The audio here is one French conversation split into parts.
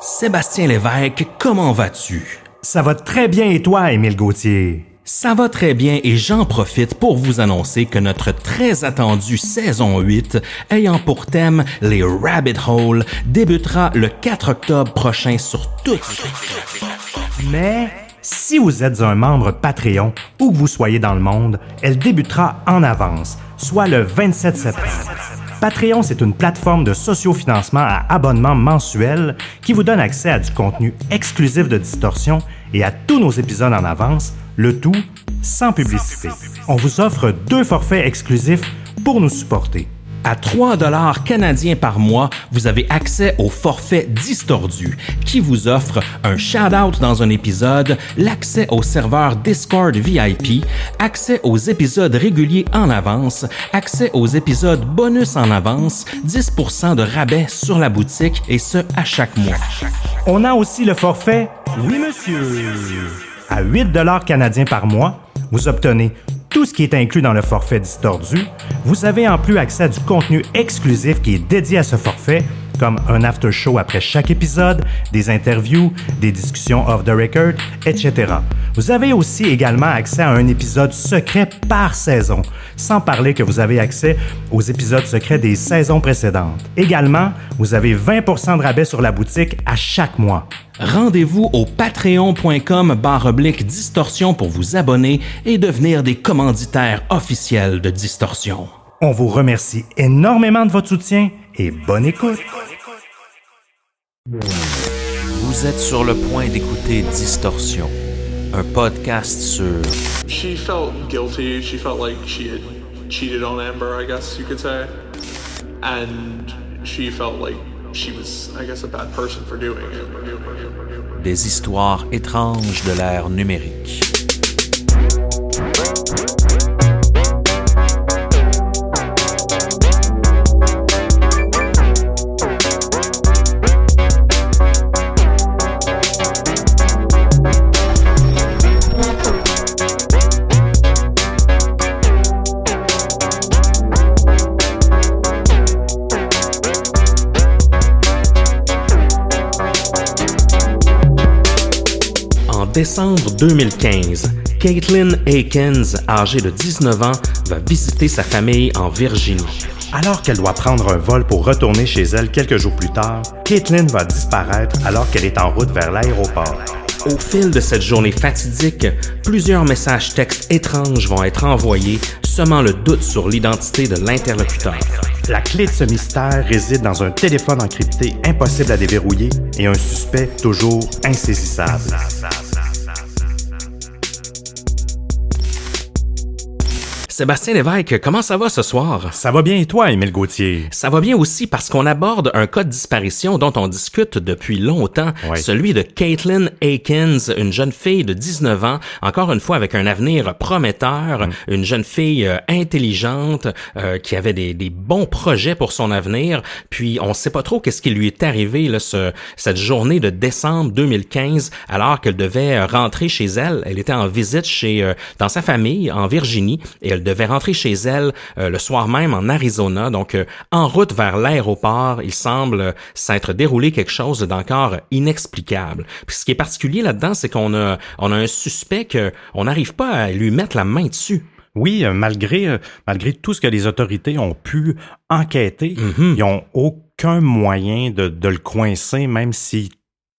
Sébastien Lévesque, comment vas-tu? Ça va très bien et toi, Émile Gauthier? Ça va très bien et j'en profite pour vous annoncer que notre très attendue saison 8, ayant pour thème les Rabbit Hole, débutera le 4 octobre prochain sur toutes les Mais si vous êtes un membre Patreon, où que vous soyez dans le monde, elle débutera en avance, soit le 27 septembre. Patreon, c'est une plateforme de sociofinancement à abonnement mensuel qui vous donne accès à du contenu exclusif de Distorsion et à tous nos épisodes en avance, le tout sans publicité. On vous offre deux forfaits exclusifs pour nous supporter. À 3 dollars canadiens par mois, vous avez accès au forfait Distordu qui vous offre un shout-out dans un épisode, l'accès au serveur Discord VIP, accès aux épisodes réguliers en avance, accès aux épisodes bonus en avance, 10% de rabais sur la boutique et ce à chaque mois. On a aussi le forfait Oui monsieur. À 8 dollars canadiens par mois, vous obtenez tout ce qui est inclus dans le forfait Distordu. Vous avez en plus accès à du contenu exclusif qui est dédié à ce forfait, comme un after show après chaque épisode, des interviews, des discussions off the record, etc. Vous avez aussi également accès à un épisode secret par saison, sans parler que vous avez accès aux épisodes secrets des saisons précédentes. Également, vous avez 20% de rabais sur la boutique à chaque mois. Rendez-vous au patreon.com barre distorsion pour vous abonner et devenir des commanditaires officiels de Distorsion. On vous remercie énormément de votre soutien et bonne écoute. Vous êtes sur le point d'écouter Distorsion, un podcast sur She felt guilty. She felt like she had cheated on Amber, I guess you could say. And she felt like she was, I guess, a bad person for doing it. des histoires étranges de l'ère numérique. Décembre 2015, Caitlin Akins, âgée de 19 ans, va visiter sa famille en Virginie. Alors qu'elle doit prendre un vol pour retourner chez elle quelques jours plus tard, Caitlin va disparaître alors qu'elle est en route vers l'aéroport. Au fil de cette journée fatidique, plusieurs messages textes étranges vont être envoyés, semant le doute sur l'identité de l'interlocuteur. La clé de ce mystère réside dans un téléphone encrypté impossible à déverrouiller et un suspect toujours insaisissable. Sébastien Lévesque, comment ça va ce soir? Ça va bien et toi, Émile Gauthier? Ça va bien aussi parce qu'on aborde un cas de disparition dont on discute depuis longtemps, Oui. celui de Caitlin Akins, une jeune fille de 19 ans, encore une fois avec un avenir prometteur, Mm. une jeune fille euh, intelligente euh, qui avait des, des bons projets pour son avenir, puis on sait pas trop qu'est-ce qui lui est arrivé là, ce, cette journée de décembre 2015 alors qu'elle devait rentrer chez elle, elle était en visite chez euh, dans sa famille en Virginie et elle devait rentrer chez elle euh, le soir même en Arizona. Donc, euh, en route vers l'aéroport, il semble s'être déroulé quelque chose d'encore inexplicable. Puis ce qui est particulier là-dedans, c'est qu'on a, on a un suspect que on n'arrive pas à lui mettre la main dessus. Oui, euh, malgré, malgré tout ce que les autorités ont pu enquêter, Mhm. ils n'ont aucun moyen de, de le coincer, même si,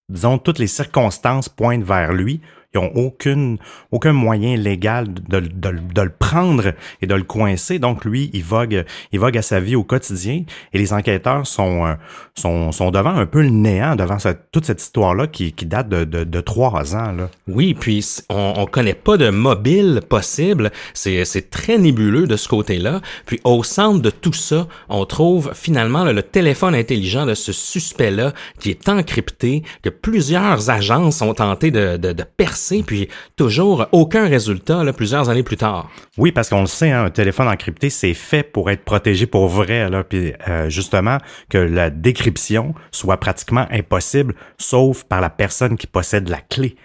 disons, toutes les circonstances pointent vers lui. Ils n'ont aucune, aucun moyen légal de, de, de, le prendre et de le coincer. Donc, lui, il vogue, il vogue à sa vie au quotidien et les enquêteurs sont, euh, sont, sont devant un peu le néant, devant cette- toute cette histoire-là qui, qui date de, de, de trois ans. Là. Oui, puis on, on connaît pas de mobile possible. C'est très nébuleux de ce côté-là. Puis au centre de tout ça, on trouve finalement là, le téléphone intelligent de ce suspect-là qui est encrypté, que plusieurs agences ont tenté de, de, de percer, puis toujours aucun résultat plusieurs années plus tard. Oui, parce qu'on le sait, hein, un téléphone encrypté, c'est fait pour être protégé pour vrai. Là, puis euh, justement, que la décryption soit pratiquement impossible, sauf par la personne qui possède la clé.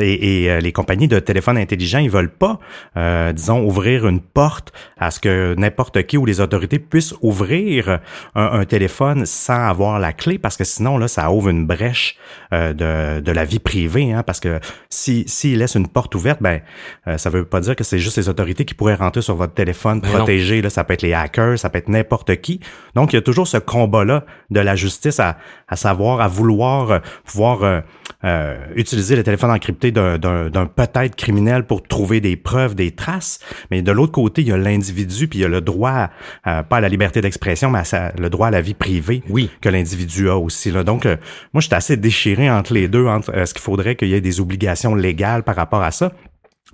Et, et euh, les compagnies de téléphones intelligents, ils veulent pas, euh, disons, ouvrir une porte à ce que n'importe qui ou les autorités puissent ouvrir un, un, téléphone sans avoir la clé, parce que sinon, là, ça ouvre une brèche euh, de, de la vie privée. Hein, parce que si s'ils laissent une porte ouverte, ben euh, ça veut pas dire que c'est juste les autorités qui pourraient rentrer sur votre téléphone Ben protégé. Là, ça peut être les hackers, ça peut être n'importe qui. Donc, il y a toujours ce combat-là de la justice à, à savoir, à vouloir euh, pouvoir euh, euh, utiliser le téléphone encrypté d'un peut-être criminel pour trouver des preuves, des traces. Mais de l'autre côté, il y a l'individu, puis il y a le droit, euh, pas à la liberté d'expression, mais à sa- le droit à la vie privée Oui. que l'individu a aussi. Là. Donc, euh, moi, je suis assez déchiré entre les deux, entre est-ce qu'il faudrait qu'il y ait des obligations légales par rapport à ça.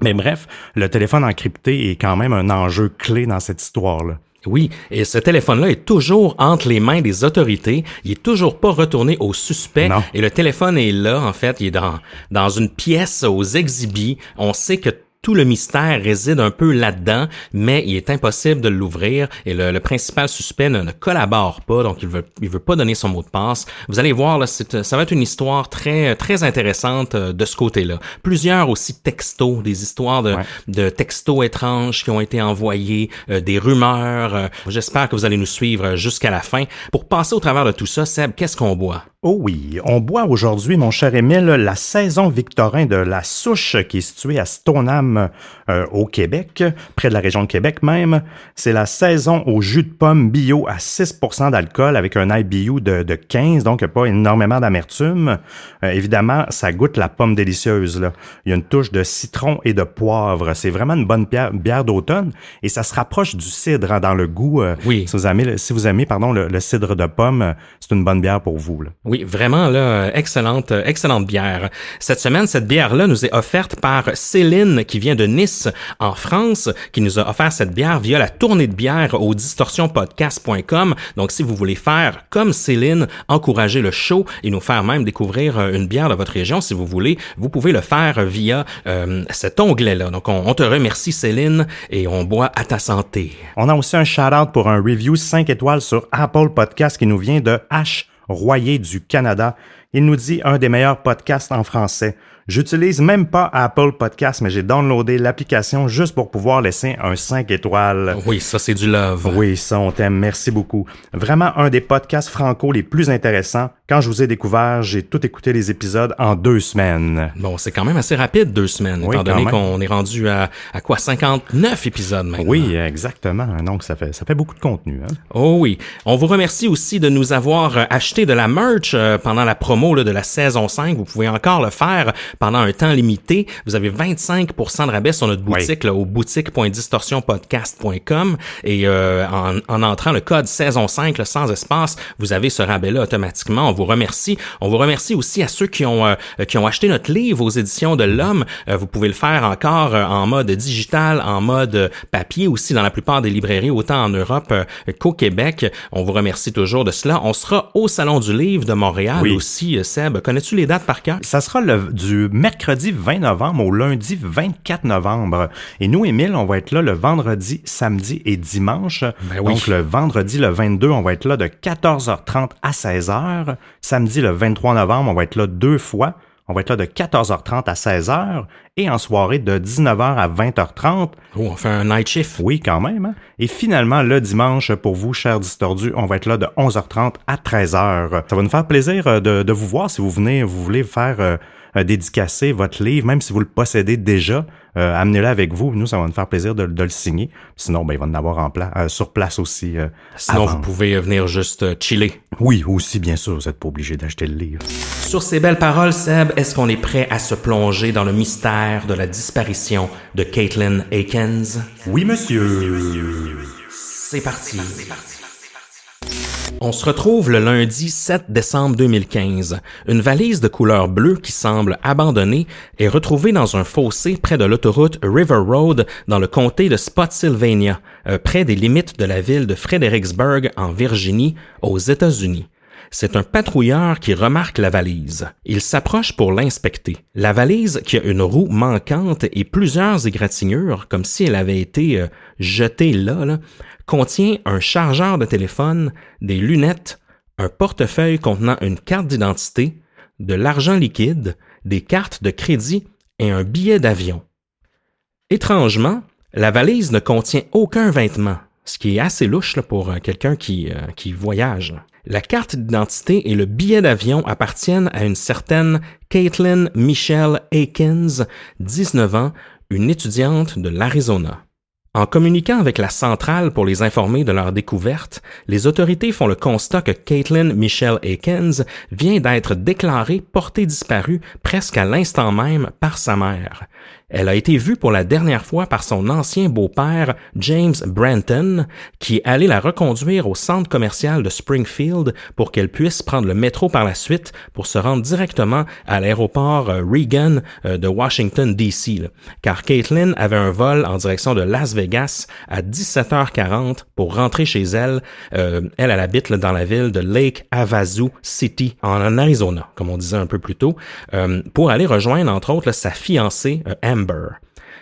Mais bref, le téléphone encrypté est quand même un enjeu clé dans cette histoire-là. Oui, et ce téléphone-là est toujours entre les mains des autorités. Il est toujours pas retourné au suspect. Non. Et le téléphone est là, en fait. Il est dans, dans une pièce aux exhibits. On sait que tout le mystère réside un peu là-dedans, mais il est impossible de l'ouvrir et le, le principal suspect ne, ne collabore pas, donc il veut, il veut pas donner son mot de passe. Vous allez voir, là, c'est- ça va être une histoire très, très intéressante euh, de ce côté-là. Plusieurs aussi textos, des histoires de, Ouais. de textos étranges qui ont été envoyés, euh, des rumeurs. euh. J'espère que vous allez nous suivre jusqu'à la fin. Pour passer au travers de tout ça, Seb, qu'est-ce qu'on boit? Oh oui, on boit aujourd'hui, mon cher Émile, la saison Victorin de la Souche qui est située à Stoneham euh, au Québec, près de la région de Québec même. C'est la saison au jus de pomme bio à 6% d'alcool avec un IBU de, de 15%, donc pas énormément d'amertume. Euh, évidemment, ça goûte la pomme délicieuse. Là. Il y a une touche de citron et de poivre. C'est vraiment une bonne bière, bière d'automne et ça se rapproche du cidre hein, dans le goût. euh, Oui. Si vous aimez, si vous aimez pardon, le, le cidre de pomme, c'est une bonne bière pour vous. Là. Oui, vraiment là, excellente, excellente bière. Cette semaine, cette bière-là nous est offerte par Céline qui vient de Nice, en France, qui nous a offert cette bière via la tournée de bière au distorsionpodcast.com. Donc, si vous voulez faire comme Céline, encourager le show et nous faire même découvrir euh, une bière de votre région, si vous voulez, vous pouvez le faire via euh, cet onglet-là. Donc, on, on te remercie Céline et on boit à ta santé. On a aussi un shout-out pour un review 5 étoiles sur Apple Podcast qui nous vient de H. Royer du Canada. Il nous dit un des meilleurs podcasts en français. J'utilise même pas Apple Podcast, mais j'ai downloadé l'application juste pour pouvoir laisser un 5 étoiles. Oui, ça c'est du love. Oui, ça, on t'aime. Merci beaucoup. Vraiment un des podcasts franco les plus intéressants. Quand je vous ai découvert, j'ai tout écouté les épisodes en deux semaines. Bon, c'est quand même assez rapide, deux semaines, Oui, étant donné qu'on est rendu à, à quoi, 59 épisodes maintenant. Oui, exactement. Donc, ça fait, ça fait beaucoup de contenu. Hein? Oh oui. On vous remercie aussi de nous avoir euh, acheté de la merch euh, pendant la promo là, de la saison 5. Vous pouvez encore le faire pendant un temps limité. Vous avez 25% de rabais sur notre Oui. boutique là, au boutique.distorsionpodcast.com et euh, en, en entrant le code saison 5 là, sans espace, vous avez ce rabais-là automatiquement. On vous remercie. On vous remercie aussi à ceux qui ont, euh, qui ont acheté notre livre aux éditions de l'Homme. Euh, vous pouvez le faire encore euh, en mode digital, en mode euh, papier aussi dans la plupart des librairies, autant en Europe euh, qu'au Québec. On vous remercie toujours de cela. On sera au Salon du Livre de Montréal Oui. aussi, Seb. Connais-tu les dates par cœur? Ça sera le, du mercredi 20 novembre au lundi 24 novembre. Et nous, Émile, on va être là le vendredi, samedi et dimanche. Ben oui. Donc, le vendredi, le 22, on va être là de 14h30 à 16h. Samedi, le 23 novembre, on va être là deux fois. On va être là de 14h30 à 16h et en soirée de 19h à 20h30. Oh, on fait un night shift. Oui, quand même. hein. Et finalement, le dimanche, pour vous, chers distordus, on va être là de 11h30 à 13h. Ça va nous faire plaisir euh, de, de vous voir si vous venez, vous voulez faire euh, euh, dédicacer votre livre, même si vous le possédez déjà. euh, amenez-le avec vous. Nous, ça va nous faire plaisir de, de le signer. Sinon, ben, il va en avoir en pla- euh, sur place aussi. euh, Sinon, vous pouvez venir juste chiller. Oui, aussi, bien sûr, vous n'êtes pas obligé d'acheter le livre. Sur ces belles paroles, Seb, est-ce qu'on est prêt à se plonger dans le mystère de la disparition de Caitlin Akins? Oui, monsieur. C'est parti. On se retrouve le lundi 7 décembre 2015. Une valise de couleur bleue qui semble abandonnée est retrouvée dans un fossé près de l'autoroute River Road dans le comté de Spotsylvania, euh, près des limites de la ville de Fredericksburg en Virginie, aux États-Unis. C'est un patrouilleur qui remarque la valise. Il s'approche pour l'inspecter. La valise, qui a une roue manquante et plusieurs égratignures, comme si elle avait été euh, jetée là, là, contient un chargeur de téléphone, des lunettes, un portefeuille contenant une carte d'identité, de l'argent liquide, des cartes de crédit et un billet d'avion. Étrangement, la valise ne contient aucun vêtement, ce qui est assez louche pour euh, quelqu'un qui, euh, qui voyage. La carte d'identité et le billet d'avion appartiennent à une certaine Caitlin Michelle Akins, 19 ans, une étudiante de l'Arizona. En communiquant avec la centrale pour les informer de leur découverte, les autorités font le constat que Caitlin Michelle Akins vient d'être déclarée portée disparue presque à l'instant même par sa mère. Elle a été vue pour la dernière fois par son ancien beau-père, James Branton, qui est allé la reconduire au centre commercial de Springfield pour qu'elle puisse prendre le métro par la suite pour se rendre directement à l'aéroport euh, Reagan euh, de Washington, D.C. Car Caitlin avait un vol en direction de Las Vegas à 17h40 pour rentrer chez elle. Euh, elle, elle habite dans la ville de Lake Havasu City, en Arizona, comme on disait un peu plus tôt, pour aller rejoindre, entre autres, sa fiancée,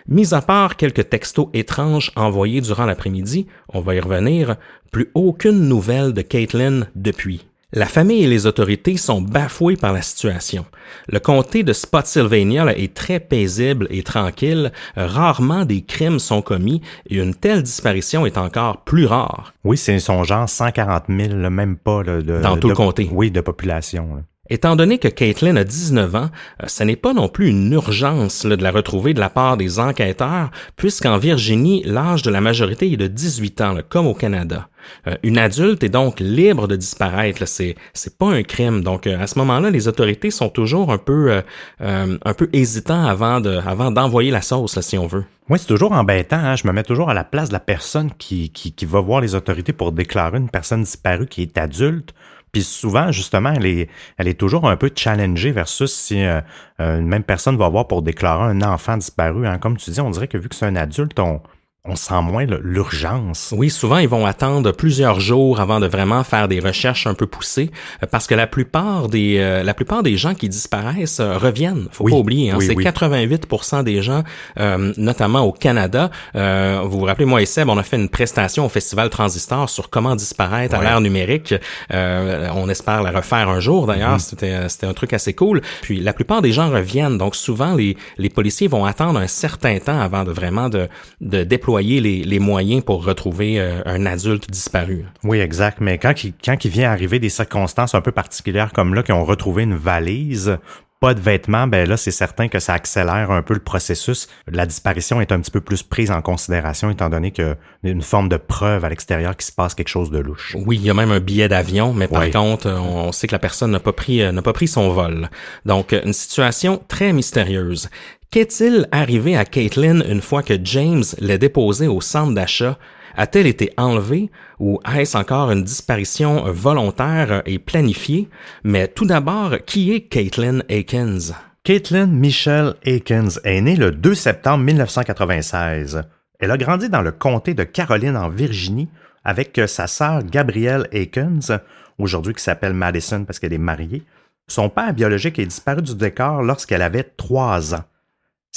Mis à part quelques textos étranges envoyés durant l'après-midi, on va y revenir, plus aucune nouvelle de Caitlin depuis. La famille et les autorités sont bafouées par la situation. Le comté de Spotsylvania est très paisible et tranquille. Rarement des crimes sont commis et une telle disparition est encore plus rare. Oui, c'est son genre 140 000, même pas de, dans tout le comté. Oui, de population. Étant donné que Caitlin a 19 ans, euh, ce n'est pas non plus une urgence de la retrouver de la part des enquêteurs, puisqu'en Virginie, l'âge de la majorité est de 18 ans, comme au Canada. Euh, une adulte est donc libre de disparaître. C'est c'est pas un crime. Donc euh, à ce moment-là, les autorités sont toujours un peu peu hésitants avant de avant d'envoyer la sauce, si on veut. Oui, c'est toujours embêtant. Hein. Je me mets toujours à la place de la personne qui, qui, qui va voir les autorités pour déclarer une personne disparue qui est adulte puis souvent, justement, elle est, toujours un peu challengée versus si euh, euh, une même personne va voir pour déclarer un enfant disparu. Hein. Comme tu dis, on dirait que vu que c'est un adulte, on, on sent moins l'urgence. Oui, souvent ils vont attendre plusieurs jours avant de vraiment faire des recherches un peu poussées, euh, parce que la plupart des euh, la plupart des gens qui disparaissent euh, reviennent. Faut pas oublier, hein, c'est 88% des gens, notamment au Canada. vous vous rappelez moi et Seb, on a fait une prestation au Festival Transistor sur comment disparaître à l'ère numérique. on espère la refaire un jour d'ailleurs. Mm-hmm. C'était c'était un truc assez cool. Puis la plupart des gens reviennent, donc souvent les les policiers vont attendre un certain temps avant de vraiment de de déployer les, moyens pour retrouver euh, un adulte disparu. Oui, exact. Mais quand il, quand il vient arriver des circonstances un peu particulières comme là, qui ont retrouvé une valise, pas de vêtements, ben là, c'est certain que ça accélère un peu le processus. La disparition est un petit peu plus prise en considération, étant donné qu'il y a une forme de preuve à l'extérieur qui se passe quelque chose de louche. Oui, il y a même un billet d'avion, mais par contre, on sait que la personne n'a pas pris, euh, n'a pas pris son vol. Donc, une situation très mystérieuse. Qu'est-il arrivé à Caitlin une fois que James l'a déposé au centre d'achat? A-t-elle été enlevée ou est-ce encore une disparition volontaire et planifiée? Mais tout d'abord, qui est Caitlin Akins? Caitlin Michelle Akins est née le 2 septembre 1996. Elle a grandi dans le comté de Caroline en Virginie avec sa sœur Gabrielle Akins, aujourd'hui qui s'appelle Madison parce qu'elle est mariée. Son père biologique est disparu du décor lorsqu'elle avait trois ans.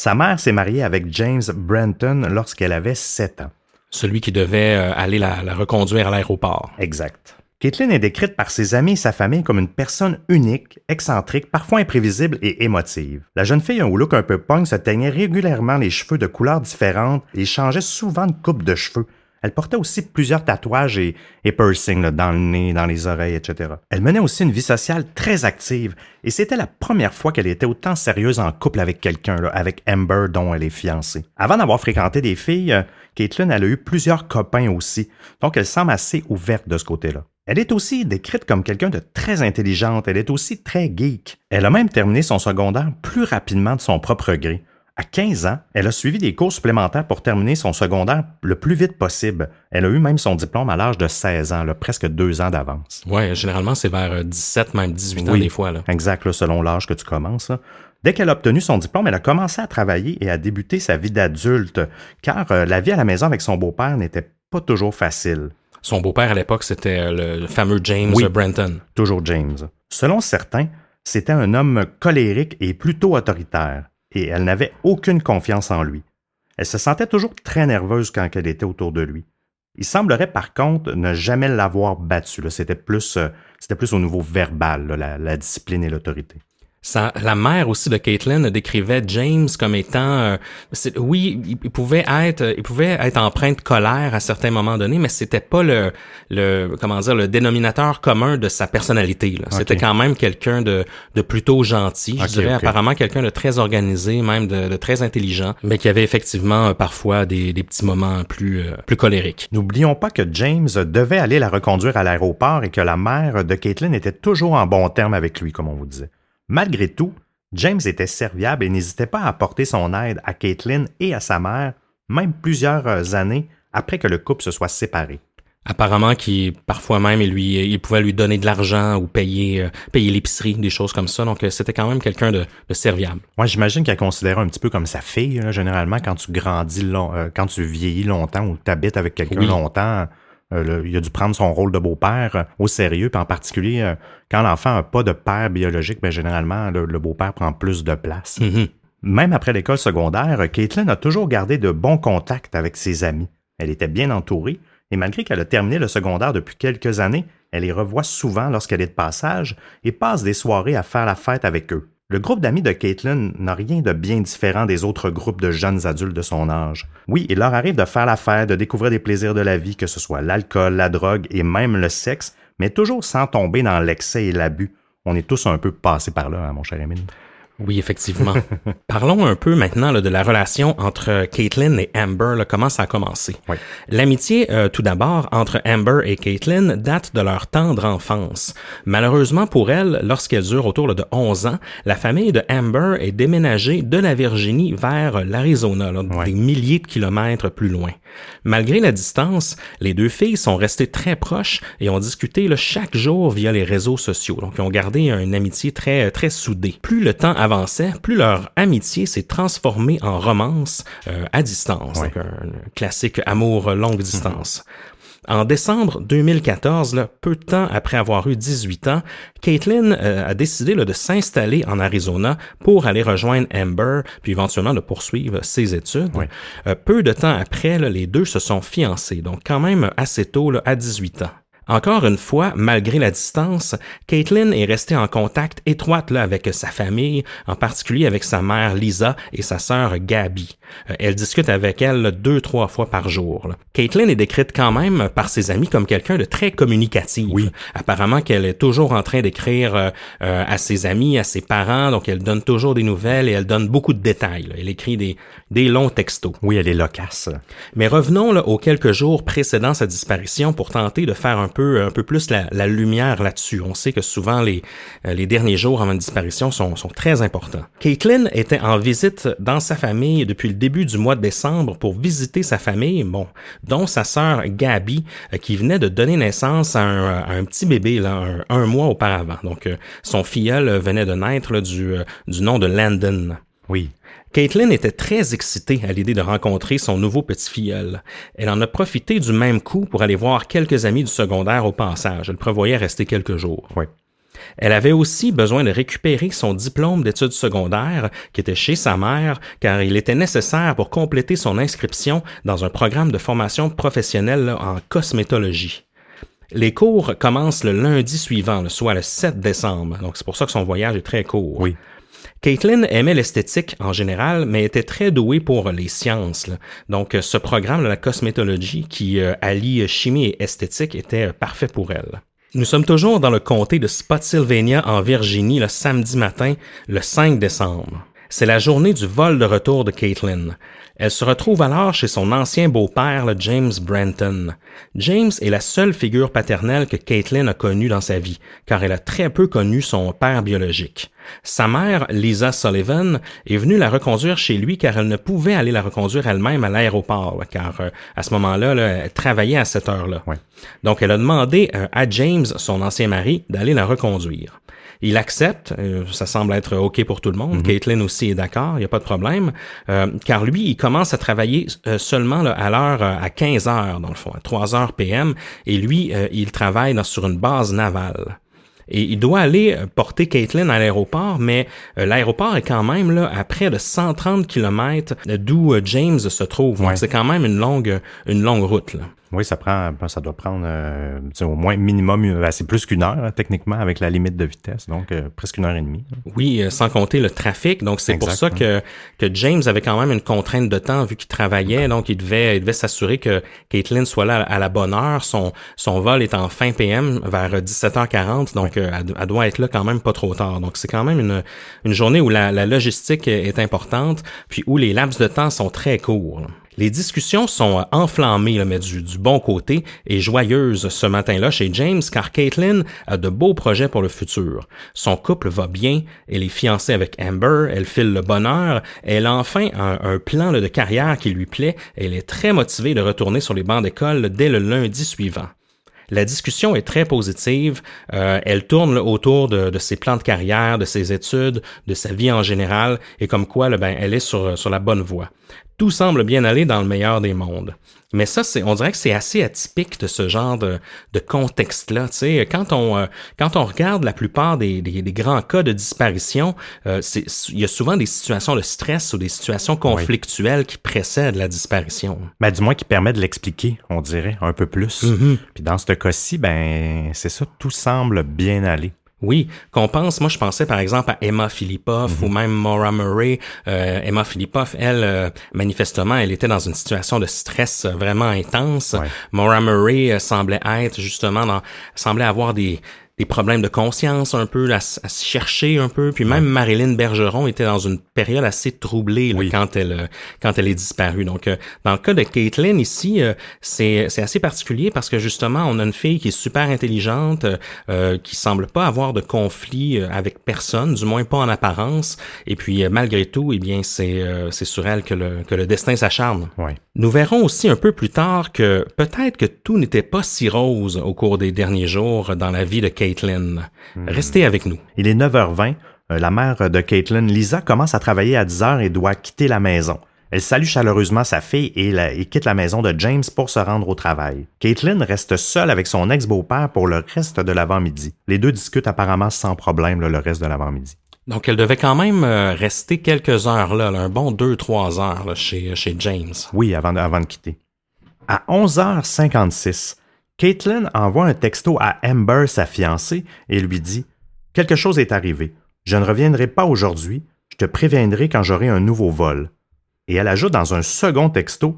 Sa mère s'est mariée avec James Brenton lorsqu'elle avait 7 ans. Celui qui devait euh, aller la, reconduire à l'aéroport. Exact. Caitlin est décrite par ses amis et sa famille comme une personne unique, excentrique, parfois imprévisible et émotive. La jeune fille au look un peu punk se teignait régulièrement les cheveux de couleurs différentes et changeait souvent de coupe de cheveux, elle portait aussi plusieurs tatouages et, piercings dans le nez, dans les oreilles, etc. Elle menait aussi une vie sociale très active et c'était la première fois qu'elle était autant sérieuse en couple avec quelqu'un, avec Amber dont elle est fiancée. Avant d'avoir fréquenté des filles, euh, Caitlin a eu plusieurs copains aussi, donc elle semble assez ouverte de ce côté-là. Elle est aussi décrite comme quelqu'un de très intelligente, elle est aussi très geek. Elle a même terminé son secondaire plus rapidement de son propre gré. À 15 ans, elle a suivi des cours supplémentaires pour terminer son secondaire le plus vite possible. Elle a eu même son diplôme à l'âge de 16 ans, presque deux ans d'avance. Oui, généralement, c'est vers 17, euh, même 18 ans des fois. Là. Exact, selon l'âge que tu commences. Dès qu'elle a obtenu son diplôme, elle a commencé à travailler et à débuter sa vie d'adulte, car euh, la vie à la maison avec son beau-père n'était pas toujours facile. Son beau-père à l'époque, c'était euh, le fameux James Brenton. Toujours James. Selon certains, c'était un homme colérique et plutôt autoritaire et elle n'avait aucune confiance en lui. Elle se sentait toujours très nerveuse quand elle était autour de lui. Il semblerait par contre ne jamais l'avoir battu. C'était plus, euh, c'était plus au niveau verbal, la, discipline et l'autorité. Ça, la mère aussi de Caitlin décrivait James comme étant, euh, c'est- oui, il, pouvait être, il pouvait être empreint de colère à certains moments donnés, mais c'était pas le, le, comment dire, le dénominateur commun de sa personnalité. là. C'était quand même quelqu'un de, de plutôt gentil, je dirais apparemment quelqu'un de très organisé, même de, de très intelligent, mais qui avait effectivement euh, parfois des, des petits moments plus, euh, plus colériques. N'oublions pas que James devait aller la reconduire à l'aéroport et que la mère de Caitlin était toujours en bon terme avec lui, comme on vous disait. Malgré tout, James était serviable et n'hésitait pas à apporter son aide à Caitlin et à sa mère, même plusieurs années après que le couple se soit séparé. Apparemment, qui parfois même, il lui, il pouvait lui donner de l'argent ou payer, euh, payer l'épicerie, des choses comme ça. Donc, euh, c'était quand même quelqu'un de, de serviable. Moi, j'imagine qu'elle considérait un petit peu comme sa fille, là, généralement, quand tu grandis, long- euh, quand tu vieillis longtemps ou tu habites avec quelqu'un Oui. longtemps, euh, le- il a dû prendre son rôle de beau-père euh, au sérieux, puis en particulier, euh, quand l'enfant n'a pas de père biologique, ben, généralement, le, le beau-père prend plus de place. Mhm. Même après l'école secondaire, Caitlin a toujours gardé de bons contacts avec ses amis. Elle était bien entourée, et malgré qu'elle a terminé le secondaire depuis quelques années, elle les revoit souvent lorsqu'elle est de passage et passe des soirées à faire la fête avec eux. Le groupe d'amis de Caitlin n'a rien de bien différent des autres groupes de jeunes adultes de son âge. Oui, il leur arrive de faire la fête, de découvrir des plaisirs de la vie, que ce soit l'alcool, la drogue et même le sexe, mais toujours sans tomber dans l'excès et l'abus. On est tous un peu passés par là, hein, mon cher Émile? Oui, effectivement. Parlons un peu maintenant là, de la relation entre Caitlin et Amber. là, comment ça a commencé? Oui. L'amitié, euh, tout d'abord, entre Amber et Caitlin date de leur tendre enfance. Malheureusement pour elle, lorsqu'elle dure autour là, de 11 ans, la famille de Amber est déménagée de la Virginie vers l'Arizona, des milliers de kilomètres plus loin. Malgré la distance, les deux filles sont restées très proches et ont discuté là, chaque jour via les réseaux sociaux. Donc, ils ont gardé une amitié très, très soudée. Plus le temps avançait, plus leur amitié s'est transformée en romance euh, à distance. Ouais. Donc, un classique amour longue distance. En décembre 2014, là, peu de temps après avoir eu 18 ans, Caitlin euh, a décidé là, de s'installer en Arizona pour aller rejoindre Amber, puis éventuellement de poursuivre ses études. Euh, peu de temps après, là, les deux se sont fiancés, donc quand même assez tôt, à 18 ans. Encore une fois, malgré la distance, Caitlin est restée en contact étroite là, avec sa famille, en particulier avec sa mère Lisa et sa sœur Gabby. Euh, elle discute avec elle là, deux, trois fois par jour. là. Caitlin est décrite quand même par ses amis comme quelqu'un de très communicatif. Oui. Apparemment qu'elle est toujours en train d'écrire euh, euh, à ses amis, à ses parents, donc elle donne toujours des nouvelles et elle donne beaucoup de détails. Elle écrit des, des longs textos. Oui, elle est loquace. Mais revenons là, aux quelques jours précédant sa disparition pour tenter de faire un peu, un peu plus la, la lumière là-dessus. On sait que souvent les, euh, les derniers jours avant une disparition sont, sont très importants. Caitlin était en visite dans sa famille depuis le début du mois de décembre pour visiter sa famille, bon, dont sa sœur Gabi, euh, qui venait de donner naissance à un, à un petit bébé là, un, un mois auparavant. Donc euh, son filleul venait de naître là, du, du nom de Landon. Oui. Caitlin était très excitée à l'idée de rencontrer son nouveau petit-filleul. Elle en a profité du même coup pour aller voir quelques amis du secondaire au passage. Elle prévoyait rester quelques jours. Oui. Elle avait aussi besoin de récupérer son diplôme d'études secondaires qui était chez sa mère car il était nécessaire pour compléter son inscription dans un programme de formation professionnelle en cosmétologie. Les cours commencent le lundi suivant, soit le 7 décembre. Donc c'est pour ça que son voyage est très court. Oui. Caitlin aimait l'esthétique en général, mais était très douée pour les sciences. Donc, euh, ce programme de la cosmétologie qui euh, allie chimie et esthétique était euh, parfait pour elle. Nous sommes toujours dans le comté de Spotsylvania en Virginie le samedi matin, le 5 décembre. C'est la journée du vol de retour de Caitlin. Elle se retrouve alors chez son ancien beau-père, le James Branton. James est la seule figure paternelle que Caitlin a connue dans sa vie, car elle a très peu connu son père biologique. Sa mère, Lisa Sullivan, est venue la reconduire chez lui car elle ne pouvait aller la reconduire elle-même à l'aéroport, car euh, à ce moment-là, là, elle travaillait à cette heure-là. Ouais. Donc elle a demandé euh, à James, son ancien mari, d'aller la reconduire. Il accepte, euh, ça semble être OK pour tout le monde. Caitlin aussi est d'accord, il n'y a pas de problème, euh, car lui, il commence à travailler euh, seulement là, à l'heure à 15 heures, dans le fond, à 3 heures PM, et lui, euh, il travaille dans- sur une base navale. Et il doit aller porter Caitlin à l'aéroport, mais l'aéroport est quand même là à près de 130 km d'où James se trouve. Ouais. c'est quand même une longue, une longue route. Là. Oui, ça prend, ben, ça doit prendre euh, au moins minimum, ben, c'est plus qu'une heure hein, techniquement avec la limite de vitesse, donc euh, presque une heure et demie. Oui, euh, sans compter le trafic. Donc c'est pour ça que que James avait quand même une contrainte de temps vu qu'il travaillait, donc il devait il devait s'assurer que Caitlin soit là à la bonne heure. Son son vol est en fin PM vers 17h40, donc elle, elle, doit être là quand même pas trop tard. Donc c'est quand même une une journée où la, la logistique est importante, puis où les laps de temps sont très courts. Les discussions sont enflammées, mais du, bon côté, et joyeuses ce matin-là chez James, car Caitlin a de beaux projets pour le futur. Son couple va bien, elle est fiancée avec Amber, elle file le bonheur, elle a enfin un, plan de carrière qui lui plaît, elle est très motivée de retourner sur les bancs d'école dès le lundi suivant. La discussion est très positive. Euh, elle tourne autour de, ses plans de carrière, de ses études, de sa vie en général, et comme quoi, ben, elle est sur la bonne voie tout semble bien aller dans le meilleur des mondes. Mais ça, c'est, on dirait que c'est assez atypique de ce genre de, de contexte-là. Tu sais, quand on euh, quand on regarde la plupart des, des, grands cas de disparition, euh, c'est, il y a souvent des situations de stress ou des situations conflictuelles qui précèdent la disparition. Ben, du moins qui permet de l'expliquer, on dirait un peu plus. Mm-hmm. Puis dans ce cas-ci, ben c'est ça, tout semble bien aller. Oui, qu'on pense, moi je pensais par exemple à Emma Philippoff ou mhm. même Maura Murray. Euh, Emma Philippoff, elle, euh, manifestement, elle était dans une situation de stress vraiment intense. Maura Murray euh, semblait être justement dans, semblait avoir des des problèmes de conscience un peu, à, se chercher un peu. Puis même Marilyn Bergeron était dans une période assez troublée quand elle euh, quand elle est disparue. Donc euh, dans le cas de Caitlin ici, euh, c'est c'est assez particulier parce que justement on a une fille qui est super intelligente, euh, qui semble pas avoir de conflit avec personne, du moins pas en apparence. Et puis malgré tout, eh bien c'est c'est sur elle que le que le destin s'acharne. Nous verrons aussi un peu plus tard que peut-être que tout n'était pas si rose au cours des derniers jours dans la vie de Caitlin Caitlin. Hmm. Restez avec nous. Il est 9h20. Euh, la mère de Caitlin, Lisa, commence à travailler à 10h et doit quitter la maison. Elle salue chaleureusement sa fille et, quitte la maison de James pour se rendre au travail. Caitlin reste seule avec son ex-beau-père pour le reste de l'avant-midi. Les deux discutent apparemment sans problème le reste de l'avant-midi. Donc, elle devait quand même euh, rester quelques heures là, un bon 2-3 heures chez, chez James. Oui, avant avant de quitter. À 11h56, Caitlin envoie un texto à Amber, sa fiancée, et lui dit Quelque chose est arrivé. Je ne reviendrai pas aujourd'hui. Je te préviendrai quand j'aurai un nouveau vol. Et elle ajoute dans un second texto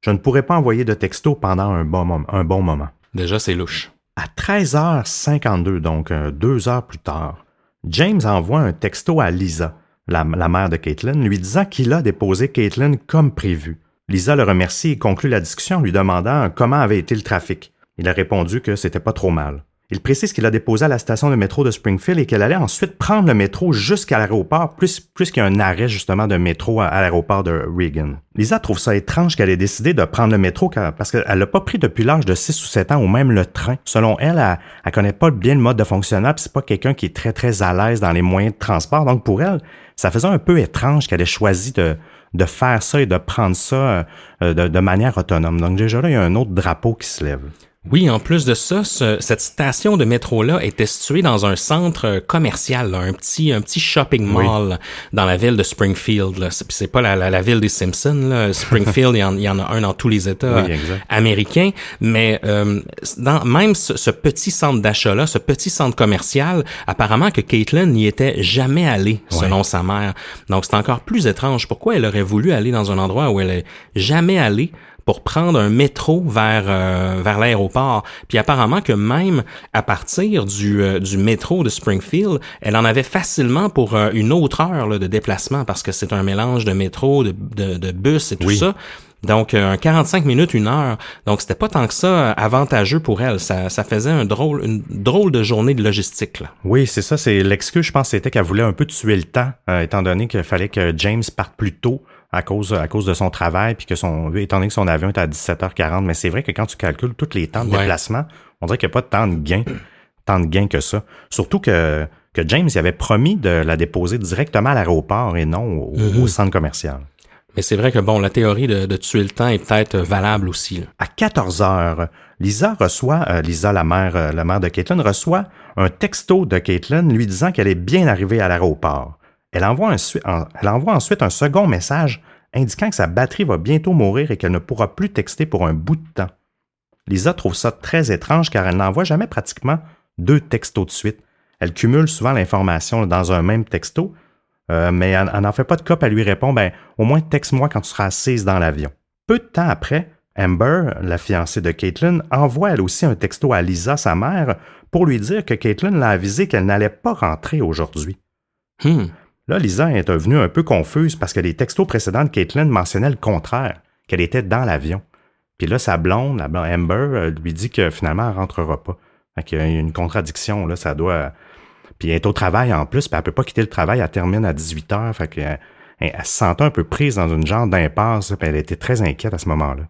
Je ne pourrai pas envoyer de texto pendant un bon, moment, un bon moment. Déjà, c'est louche. À 13h52, donc euh, deux heures plus tard, James envoie un texto à Lisa, la, la mère de Caitlin, lui disant qu'il a déposé Caitlin comme prévu. Lisa le remercie et conclut la discussion en lui demandant comment avait été le trafic. Il a répondu que c'était pas trop mal. Il précise qu'il a déposé à la station de métro de Springfield et qu'elle allait ensuite prendre le métro jusqu'à l'aéroport, plus, plus qu'il y a un arrêt justement de métro à, l'aéroport de Reagan. Lisa trouve ça étrange qu'elle ait décidé de prendre le métro parce qu'elle l'a pas pris depuis l'âge de 6 ou 7 ans ou même le train. Selon elle, elle, elle connaît pas bien le mode de fonctionnement, c'est pas quelqu'un qui est très très à l'aise dans les moyens de transport. Donc pour elle, ça faisait un peu étrange qu'elle ait choisi de, de faire ça et de prendre ça euh, de, de manière autonome. Donc déjà là, il y a un autre drapeau qui se lève. Oui, en plus de ça, cette station de métro-là était située dans un centre commercial, un petit un petit shopping mall dans la ville de Springfield. C'est pas la, la, ville des Simpsons. Là. Springfield, il, y en, a un dans tous les États américains. Mais euh, dans même ce, petit centre d'achat-là, ce petit centre commercial, apparemment que Caitlin n'y était jamais allée, selon sa mère. Donc c'est encore plus étrange. Pourquoi elle aurait voulu aller dans un endroit où elle est jamais allée? Pour prendre un métro vers euh, vers l'aéroport. Puis apparemment que même à partir du, euh, du métro de Springfield, elle en avait facilement pour euh, une autre heure là, de déplacement parce que c'est un mélange de métro, de, de, de bus et tout ça. Donc, un 45 minutes, une heure. Donc, c'était pas tant que ça avantageux pour elle. Ça, ça faisait un drôle, une drôle de journée de logistique. Là. Oui, c'est ça. C'est l'excuse, je pense, c'était qu'elle voulait un peu tuer le temps, étant donné qu'il fallait que James parte plus tôt à cause, à cause de son travail, puis que son, étant donné que son avion est à 17h40, mais c'est vrai que quand tu calcules tous les temps de déplacement, on dirait qu'il n'y a pas de temps de gain, tant de gain que ça. Surtout que, que James avait promis de la déposer directement à l'aéroport et non au, mm-hmm. centre commercial. Mais c'est vrai que bon, la théorie de, de, tuer le temps est peut-être valable aussi. À 14 heures, Lisa reçoit, euh, Lisa, la mère, euh, la mère de Caitlin, reçoit un texto de Caitlin lui disant qu'elle est bien arrivée à l'aéroport. Elle envoie, ensuite un second message indiquant que sa batterie va bientôt mourir et qu'elle ne pourra plus texter pour un bout de temps. Lisa trouve ça très étrange car elle n'envoie jamais pratiquement deux textos de suite. Elle cumule souvent l'information dans un même texto, euh, mais elle n'en fait pas de cop à lui répondre ben, au moins texte-moi quand tu seras assise dans l'avion. Peu de temps après, Amber, la fiancée de Caitlin, envoie elle aussi un texto à Lisa, sa mère, pour lui dire que Caitlin l'a avisé qu'elle n'allait pas rentrer aujourd'hui. Hmm. Là, Lisa est devenue un peu confuse parce que les textos précédents de Caitlin mentionnaient le contraire, qu'elle était dans l'avion. Puis là, sa blonde, la blonde Amber, euh, lui dit que finalement, elle rentrera pas. Fait qu'il y a une contradiction, là, ça doit... Puis elle est au travail en plus, puis elle peut pas quitter le travail, elle termine à 18 heures, fait qu'elle elle, se sentait un peu prise dans une genre d'impasse, puis elle était très inquiète à ce moment-là.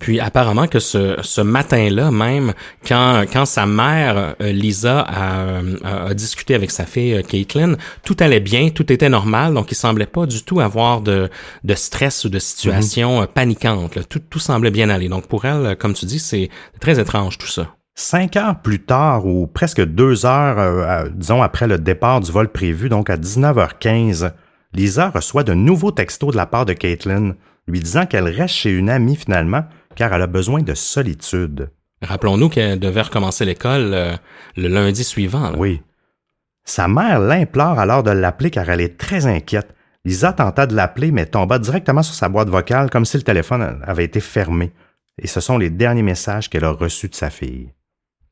Puis apparemment que ce, ce matin-là même, quand, quand sa mère, euh, Lisa, a, a, discuté avec sa fille euh, Caitlin, tout allait bien, tout était normal, donc il semblait pas du tout avoir de, de stress ou de situation mm paniquante. Tout, tout semblait bien aller. Donc pour elle, comme tu dis, c'est très étrange tout ça. Cinq heures plus tard, ou presque deux heures, disons, après le départ du vol prévu, donc à 19h15, Lisa reçoit de nouveaux textos de la part de Caitlin, lui disant qu'elle reste chez une amie finalement, car elle a besoin de solitude. Rappelons-nous qu'elle devait recommencer l'école euh, le lundi suivant. Oui. Sa mère l'implore alors de l'appeler car elle est très inquiète. Lisa tenta de l'appeler mais tomba directement sur sa boîte vocale comme si le téléphone avait été fermé. Et ce sont les derniers messages qu'elle a reçus de sa fille.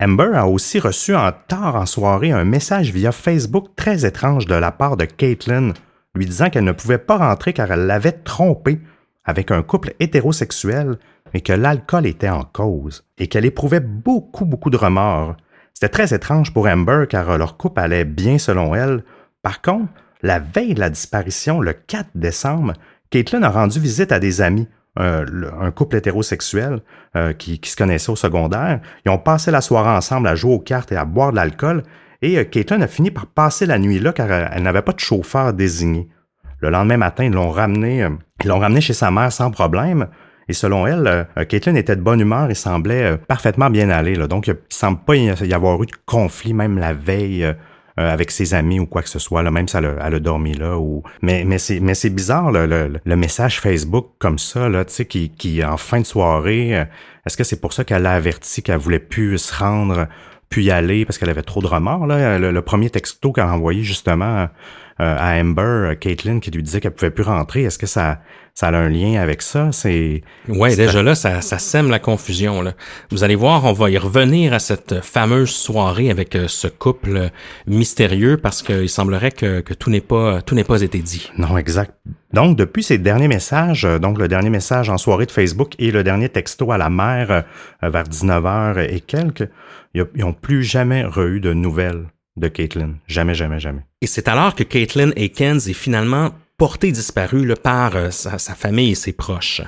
Amber a aussi reçu en tard en soirée un message via Facebook très étrange de la part de Caitlin, lui disant qu'elle ne pouvait pas rentrer car elle l'avait trompé avec un couple hétérosexuel mais que l'alcool était en cause et qu'elle éprouvait beaucoup, beaucoup de remords. C'était très étrange pour Amber car leur couple allait bien selon elle. Par contre, la veille de la disparition, le 4 décembre, Caitlin a rendu visite à des amis, un, couple hétérosexuel euh, qui, se connaissait au secondaire. Ils ont passé la soirée ensemble à jouer aux cartes et à boire de l'alcool. Et euh, Caitlin a fini par passer la nuit là car elle, n'avait pas de chauffeur désigné. Le lendemain matin, ils l'ont ramené, euh, ils l'ont ramené chez sa mère sans problème. Et selon elle, euh, Caitlin était de bonne humeur et semblait euh, parfaitement bien aller. Là. Donc, il semble pas y avoir eu de conflit même la veille euh, avec ses amis ou quoi que ce soit, là, même si elle a, dormi là. Ou... Mais, c'est bizarre le, message Facebook comme ça, là, qui, qui en fin de soirée, est-ce que c'est pour ça qu'elle a averti qu'elle voulait plus se rendre, puis y aller parce qu'elle avait trop de remords? Là? Le, premier texto qu'elle a envoyé justement à Amber, Caitlin, qui lui disait qu'elle pouvait plus rentrer, est-ce que ça ça a un lien avec ça? C'est ouais, déjà là, ça, ça sème la confusion. Là. Vous allez voir, on va y revenir à cette fameuse soirée avec euh, ce couple mystérieux parce qu'il semblerait que, que tout n'est pas tout n'est pas été dit. Non, exact. Donc depuis ces derniers messages, euh, donc le dernier message en soirée de Facebook et le dernier texto à la mère euh, vers 19h et quelques, ils n'ont plus jamais eu de nouvelles de Caitlin. Jamais, jamais, jamais. Et c'est alors que Caitlin Akins est finalement porté disparu le par euh, sa, famille et ses proches.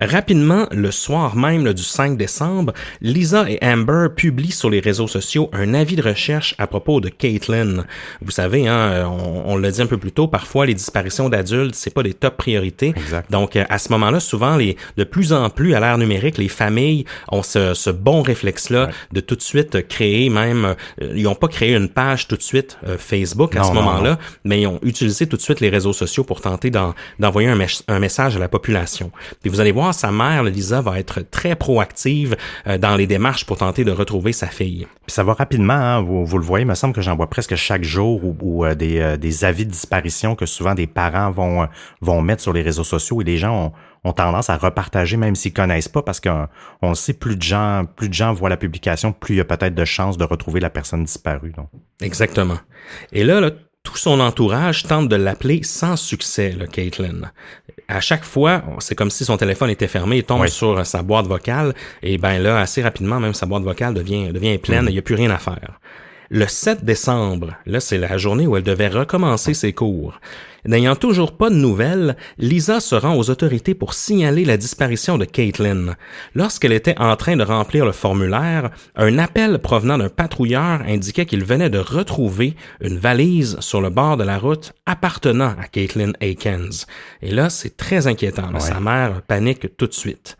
Rapidement, le soir même du 5 décembre, Lisa et Amber publient sur les réseaux sociaux un avis de recherche à propos de Caitlin. Vous savez, hein, on, l'a dit un peu plus tôt, parfois les disparitions d'adultes, c'est pas des top priorités. Donc à ce moment-là, souvent, les, de plus en plus à l'ère numérique, les familles ont ce, bon réflexe-là de tout de suite créer même, euh, ils ont pas créé une page tout de suite euh, Facebook à ce moment-là, mais ils ont utilisé tout de suite les réseaux sociaux pour tenter d'envoyer un, un message à la population. Et vous allez voir sa mère, Lisa, va être très proactive euh, dans les démarches pour tenter de retrouver sa fille. Puis ça va rapidement, hein, vous, le voyez, il me semble que j'en vois presque chaque jour ou, euh, euh, des, avis de disparition que souvent des parents vont, vont mettre sur les réseaux sociaux et les gens ont, tendance à repartager même s'ils connaissent pas parce qu'on sait plus de gens plus de gens voient la publication plus il y a peut-être de chances de retrouver la personne disparue donc. Exactement. Et là, là tout son entourage tente de l'appeler sans succès, là, Caitlin. À chaque fois, c'est comme si son téléphone était fermé, il tombe sur sa boîte vocale, et ben là, assez rapidement, même sa boîte vocale devient, devient pleine, il n'y a plus rien à faire. Le 7 décembre, là, c'est la journée où elle devait recommencer ses cours. N'ayant toujours pas de nouvelles, Lisa se rend aux autorités pour signaler la disparition de Caitlin. Lorsqu'elle était en train de remplir le formulaire, un appel provenant d'un patrouilleur indiquait qu'il venait de retrouver une valise sur le bord de la route appartenant à Caitlin Akins. Et là, c'est très inquiétant. Sa mère panique tout de suite.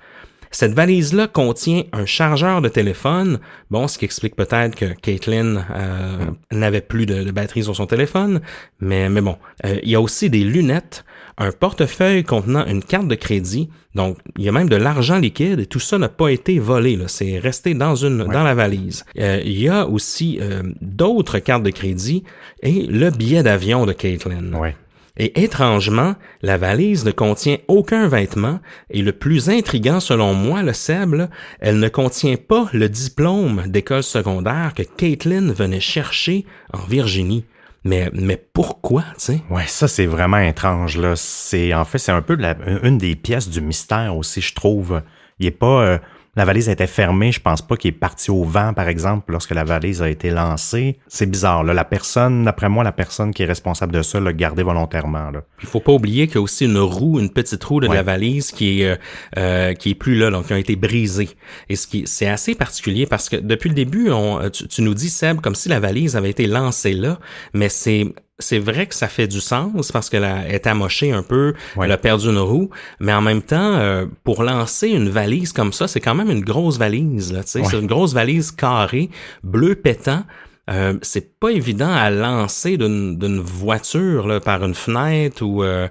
Cette valise-là contient un chargeur de téléphone, bon, ce qui explique peut-être que Caitlin euh, n'avait plus de, batterie sur son téléphone, mais, mais bon, euh, il y a aussi des lunettes, un portefeuille contenant une carte de crédit. Donc, il y a même de l'argent liquide et tout ça n'a pas été volé. C'est resté dans une dans la valise. Euh, il y a aussi euh, d'autres cartes de crédit et le billet d'avion de Caitlin. Ouais. Et étrangement, la valise ne contient aucun vêtement et le plus intriguant selon moi, le Seb, là, elle ne contient pas le diplôme d'école secondaire que Caitlin venait chercher en Virginie. Mais, mais pourquoi, tu sais? Ouais, ça c'est vraiment étrange là. C'est en fait c'est un peu la- une des pièces du mystère aussi, je trouve. Il est pas euh, la valise était fermée, je pense pas qu'il est parti au vent par exemple lorsque la valise a été lancée. C'est bizarre là. La personne, d'après moi, la personne qui est responsable de ça l'a gardé volontairement là. Il faut pas oublier qu'il y a aussi une roue, une petite roue de Ouais. la valise qui est euh, euh, qui est plus là, donc qui a été brisée. Et ce qui c'est assez particulier parce que depuis le début, on, tu, tu nous dis Seb comme si la valise avait été lancée là, mais c'est c'est vrai que ça fait du sens parce qu'elle est amochée un peu, Ouais. elle a perdu une roue, mais en même temps, euh, pour lancer une valise comme ça, c'est quand même une grosse valise, là, Ouais. c'est une grosse valise carrée, bleu pétant. Euh, c'est pas évident à lancer d'une d'une voiture là, par une fenêtre ou euh,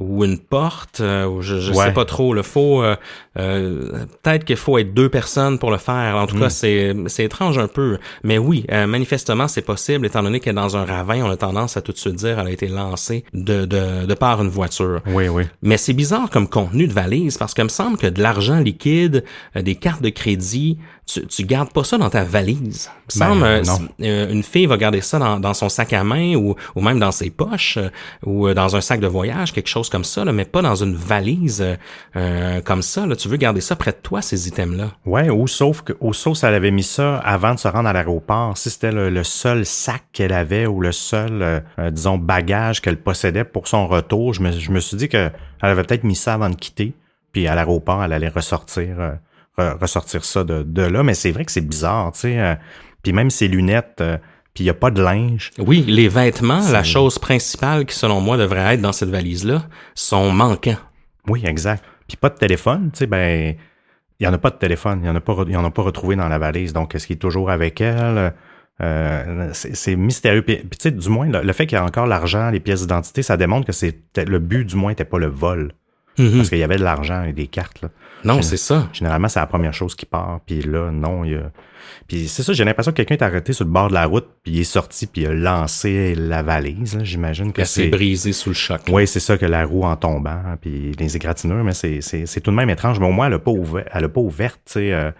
ou une porte euh, ou je, je Ouais. sais pas trop le faut euh, euh, peut-être qu'il faut être deux personnes pour le faire en tout cas c'est c'est étrange un peu mais oui euh, manifestement c'est possible étant donné qu'elle est dans un ravin on a tendance à tout de suite dire elle a été lancée de de, de par une voiture Oui, oui. mais c'est bizarre comme contenu de valise parce que me semble que de l'argent liquide, des cartes de crédit, tu, tu gardes pas ça dans ta valise. Il me Ben, semble euh, euh, une fille va garder ça dans, dans son sac à main ou, ou même dans ses poches euh, ou dans un sac de voyage, quelque chose comme ça, là, mais pas dans une valise euh, comme ça. Là. Tu veux garder ça près de toi, ces items-là. Ouais, ou sauf que, ou sauf elle avait mis ça avant de se rendre à l'aéroport. Si c'était le, le seul sac qu'elle avait ou le seul, euh, disons, bagage qu'elle possédait pour son retour, je me, je me suis dit que elle avait peut-être mis ça avant de quitter. Puis à l'aéroport, elle allait ressortir, euh, re- ressortir ça de, de là. Mais c'est vrai que c'est bizarre, tu sais. euh, puis même ses lunettes, euh, puis il y a pas de linge. Oui, les vêtements, la chose principale qui, selon moi, devrait être dans cette valise-là, sont manquants. Oui, exact. Puis pas de téléphone, tu sais, ben, il y en a pas de téléphone, il y en a pas, re- il y en a pas retrouvé dans la valise. Donc, est-ce qu'il est toujours avec elle? Euh, c'est mystérieux. Puis, puis, tu sais, du moins, le, le fait qu'il y a encore l'argent, les pièces d'identité, ça démontre que c'est le but, du moins, n'était pas le vol. Mhm. Parce qu'il y avait de l'argent et des cartes. Là. Non, c'est ça. Généralement, c'est la première chose qui part. Puis là, non, il y a... Puis c'est ça, j'ai l'impression que quelqu'un est arrêté sur le bord de la route, puis il est sorti, puis il a lancé la valise. J'imagine que Elle s'est c'est... brisée sous le choc. Oui, c'est ça que la roue en tombant, puis les égratignures, mais c'est, tout de même étrange. Mais au moins, elle n'a pas ouvert, elle a pas ouverte, tu sais, euh,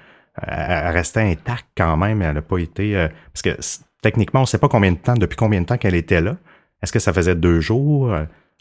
elle, restait intacte quand même, elle n'a pas été... euh, parce que techniquement, on ne sait pas combien de temps, depuis combien de temps qu'elle était là. Est-ce que ça faisait deux jours?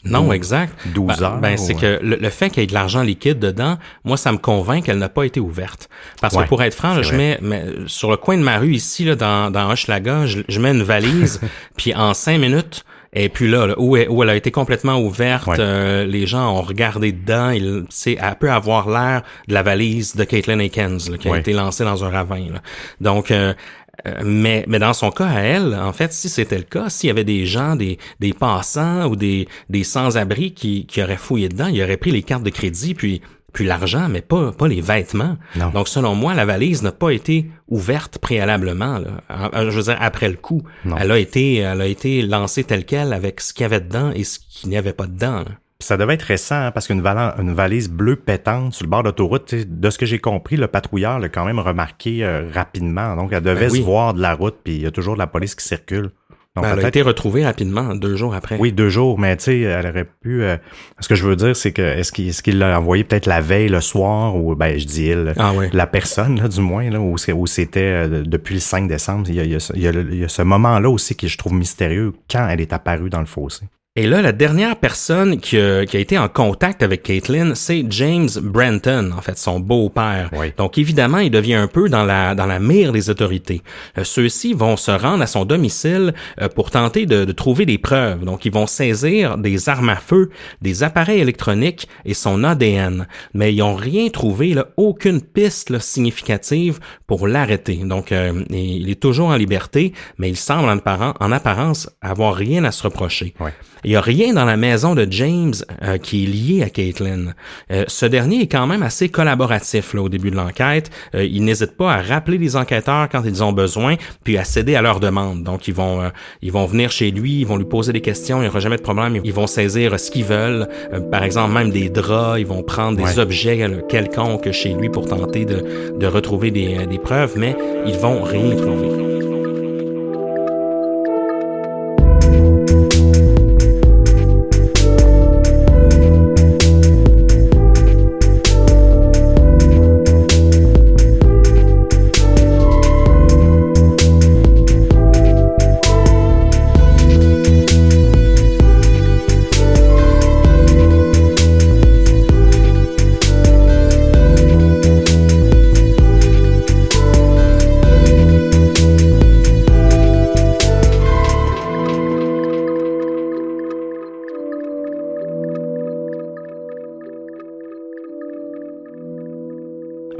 Euh, Non, exact. 12 Ben- heures? Ben, c'est que le, le fait qu'il y ait de l'argent liquide dedans, moi, ça me convainc qu'elle n'a pas été ouverte. Parce Ouais, que pour être franc, là, je mets, mais sur le coin de ma rue ici, là, dans, dans Hochelaga, je, je mets une valise, puis en cinq minutes, et puis là, là, où, elle, où elle a été complètement ouverte, Ouais. euh, les gens ont regardé dedans, il, elle peut avoir l'air de la valise de Caitlin Akins, là, qui a été lancée dans un ravin. là. Donc, euh, euh, mais, mais dans son cas à elle, en fait, si c'était le cas, s'il y avait des gens, des, des passants ou des, des sans-abri qui, qui auraient fouillé dedans, ils auraient pris les cartes de crédit puis puis l'argent, mais pas pas les vêtements. Non. Donc selon moi, la valise n'a pas été ouverte préalablement. Là. Je veux dire après le coup, Non. elle a été elle a été lancée telle quelle avec ce qu'il y avait dedans et ce qu'il n'y avait pas dedans. là. Ça devait être récent, hein, parce qu'une une valise bleue pétante sur le bord d'autoroute, de ce que j'ai compris, le patrouilleur l'a quand même remarqué euh, rapidement. Donc, elle devait Ben oui. se voir de la route, puis il y a toujours de la police qui circule. Donc, Ben, elle a été retrouvée rapidement, deux jours après. Oui, deux jours, mais tu sais, elle aurait pu. euh, ce que je veux dire, c'est que est-ce qu'il qu'il l'a envoyé peut-être la veille, le soir, ou ben je dis il, Ah la personne là, du moins là, où, c'était euh, depuis le 5 décembre. Il y a, il y a ce- il y a le- il y a ce moment-là aussi que je trouve mystérieux quand elle est apparue dans le fossé. Et là, la dernière personne qui a, qui a été en contact avec Caitlin, c'est James Brenton, en fait, son beau-père. Oui. Donc, évidemment, il devient un peu dans la, dans la mire des autorités. Euh, Ceux-ci vont se rendre à son domicile euh, pour tenter de, de trouver des preuves. Donc, ils vont saisir des armes à feu, des appareils électroniques et son ADN. Mais ils n'ont rien trouvé, là, aucune piste là, significative pour l'arrêter. Donc, euh, il est toujours en liberté, mais il semble en apparence, en apparence avoir rien à se reprocher. Ouais. Il y a rien dans la maison de James euh, qui est lié à Caitlin. Euh, ce dernier est quand même assez collaboratif là, au début de l'enquête. Euh, il n'hésite pas à rappeler les enquêteurs quand ils ont besoin, puis à céder à leurs demandes. Donc ils vont ils vont venir chez lui, ils vont lui poser des questions, il n'y aura jamais de problème. Ils vont saisir ce qu'ils veulent. par exemple, même des draps, ils vont prendre des objets quelconques chez lui pour tenter de, de retrouver des, des preuves, mais ils vont rien trouver.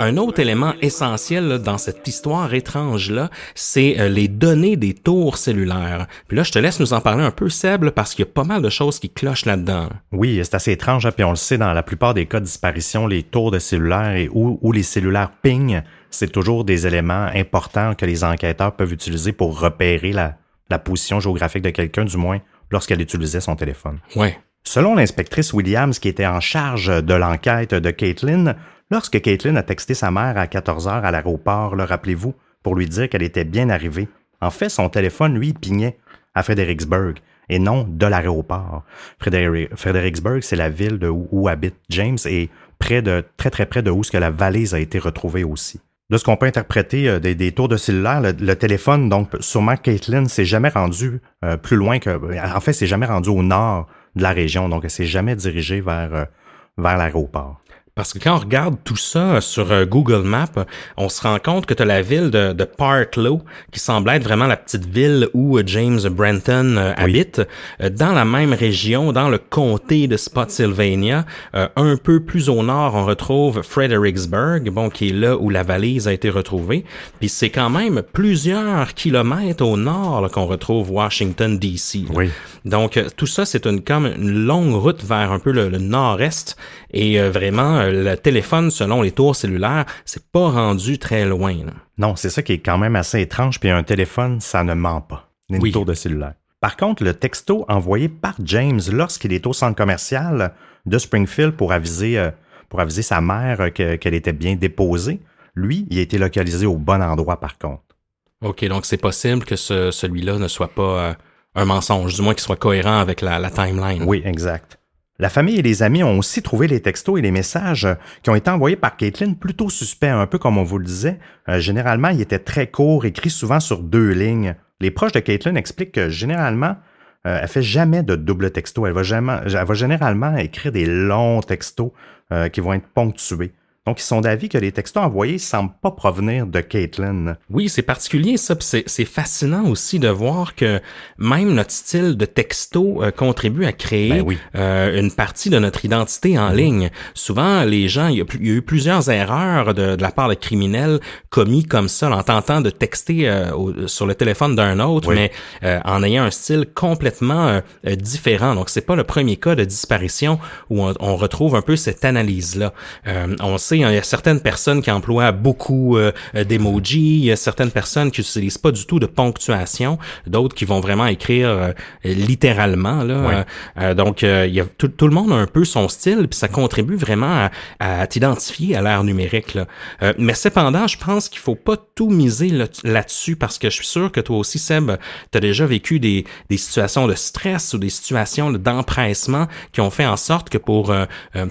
Un autre élément essentiel dans cette histoire étrange-là, c'est euh, les données des tours cellulaires. Puis là, je te laisse nous en parler un peu, Seb, parce qu'il y a pas mal de choses qui clochent là-dedans. Oui, c'est assez étrange, hein, puis on le sait, dans la plupart des cas de disparition, les tours de cellulaires et où, les cellulaires ping, c'est toujours des éléments importants que les enquêteurs peuvent utiliser pour repérer la, la position géographique de quelqu'un, du moins lorsqu'elle utilisait son téléphone. Ouais. Selon l'inspectrice Williams qui était en charge de l'enquête de Caitlin, Lorsque Caitlin a texté sa mère à 14 heures à l'aéroport, le rappelez-vous, pour lui dire qu'elle était bien arrivée, en fait, son téléphone, lui, pignait à Fredericksburg et non de l'aéroport. Fredericksburg, c'est la ville de où, habite James et près de, très très près de où ce que la valise a été retrouvée aussi. De ce qu'on peut interpréter euh, des, tours de cellulaire, le, téléphone, donc sûrement Caitlin s'est jamais rendu euh, plus loin que, en fait, s'est jamais rendu au nord de la région, donc elle s'est jamais dirigée vers, euh, vers l'aéroport. Parce que quand on regarde tout ça sur euh, Google Maps, on se rend compte que tu as la ville de, de Partlow, qui semble être vraiment la petite ville où euh, James Brenton euh, habite, dans la même région, dans le comté de Spotsylvania. un peu plus au nord, on retrouve Fredericksburg, bon, qui est là où la valise a été retrouvée. Puis c'est quand même plusieurs kilomètres au nord qu'on retrouve Washington, D.C. Oui. Donc tout ça, c'est une, comme une longue route vers un peu le, le nord-est. Et vraiment, euh, le téléphone, selon les tours cellulaires, c'est pas rendu très loin. Non, c'est ça qui est quand même assez étrange. Puis un téléphone, ça ne ment pas. Une tour de cellulaire. Par contre, le texto envoyé par James lorsqu'il est au centre commercial de Springfield pour aviser, euh, pour aviser sa mère euh, qu'elle était bien déposée, lui, il a été localisé au bon endroit par contre. OK, donc c'est possible que celui-là ne soit pas un mensonge, du moins qu'il soit cohérent avec la timeline. Oui, exact. La famille et les amis ont aussi trouvé les textos et les messages qui ont été envoyés par Caitlin plutôt suspects, un peu comme on vous le disait. Euh, généralement, ils étaient très courts, écrits souvent sur deux lignes. Les proches de Caitlin expliquent que généralement, euh, elle fait jamais de double texto. Elle va, généralement écrire des longs textos euh, qui vont être ponctués. Donc, ils sont d'avis que les textos envoyés semblent pas provenir de Caitlin. Oui, c'est particulier ça, c'est fascinant aussi de voir que même notre style de texto euh, contribue à créer ben euh, une partie de notre identité en ligne. Souvent, les gens, il y, a, eu plusieurs erreurs de, la part de criminels commis comme ça, en tentant de texter euh, sur le téléphone d'un autre, mais en ayant un style complètement différent. Donc, c'est pas le premier cas de disparition où on, on retrouve un peu cette analyse-là. on sait il y a certaines personnes qui emploient beaucoup euh, d'emojis, il y a certaines personnes qui n'utilisent pas du tout de ponctuation, d'autres qui vont vraiment écrire euh, littéralement. Là. Euh, donc, il y a tout, le monde a un peu son style, puis ça contribue vraiment à, t'identifier à l'ère numérique. Là. mais cependant, je pense qu'il faut pas tout miser là-dessus parce que je suis sûr que toi aussi, Seb, tu as déjà vécu des, des situations de stress ou des situations d'empressement qui ont fait en sorte que pour,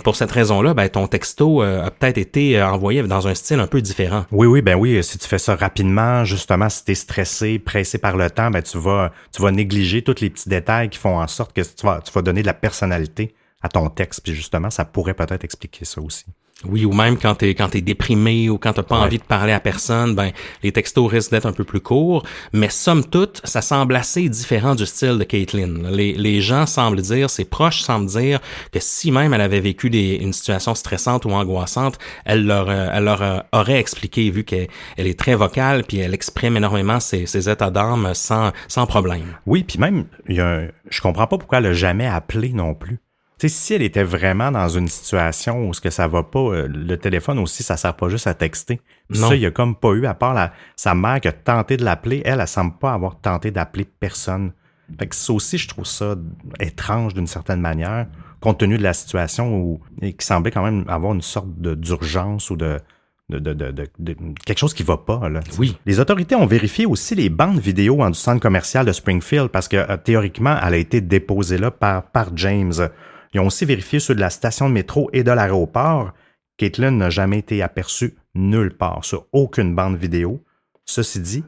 pour cette raison-là, ben, ton texto a peut-être été euh, envoyé dans un style un peu différent. Oui, oui, ben oui, si tu fais ça rapidement, justement, si tu es stressé, pressé par le temps, ben tu vas, tu vas négliger tous les petits détails qui font en sorte que tu vas, tu vas donner de la personnalité à ton texte. Puis justement, ça pourrait peut-être expliquer ça aussi. Oui, ou même quand t'es quand t'es déprimé ou quand t'as pas Ouais. envie de parler à personne, ben les textos risquent d'être un peu plus courts. Mais somme toute, ça semble assez différent du style de Caitlyn. Les, les gens semblent dire, ses proches semblent dire que si même elle avait vécu des, une situation stressante ou angoissante, elle leur euh, elle leur euh, aurait expliqué vu qu'elle elle est très vocale puis elle exprime énormément ses, ses états d'âme sans sans problème. Oui, puis même, il y a un- je comprends pas pourquoi elle a jamais appelé non plus. Sais, si elle était vraiment dans une situation où ce que ça va pas, euh, le téléphone aussi, ça sert pas juste à texter. Puis Non. ça, il y a comme pas eu, à part la, sa mère qui a tenté de l'appeler, elle, elle semble pas avoir tenté d'appeler personne. Fait que ça aussi, je trouve ça étrange d'une certaine manière, compte tenu de la situation où, et qui semblait quand même avoir une sorte d'urgence ou de, de, de, de- de- de- quelque chose qui va pas, là. Oui. Les autorités ont vérifié aussi les bandes vidéo en du centre commercial de Springfield parce que euh, théoriquement, elle a été déposée là par, par James. Ils ont aussi vérifié ceux de la station de métro et de l'aéroport. Caitlin n'a jamais été aperçue nulle part sur aucune bande vidéo. Ceci dit,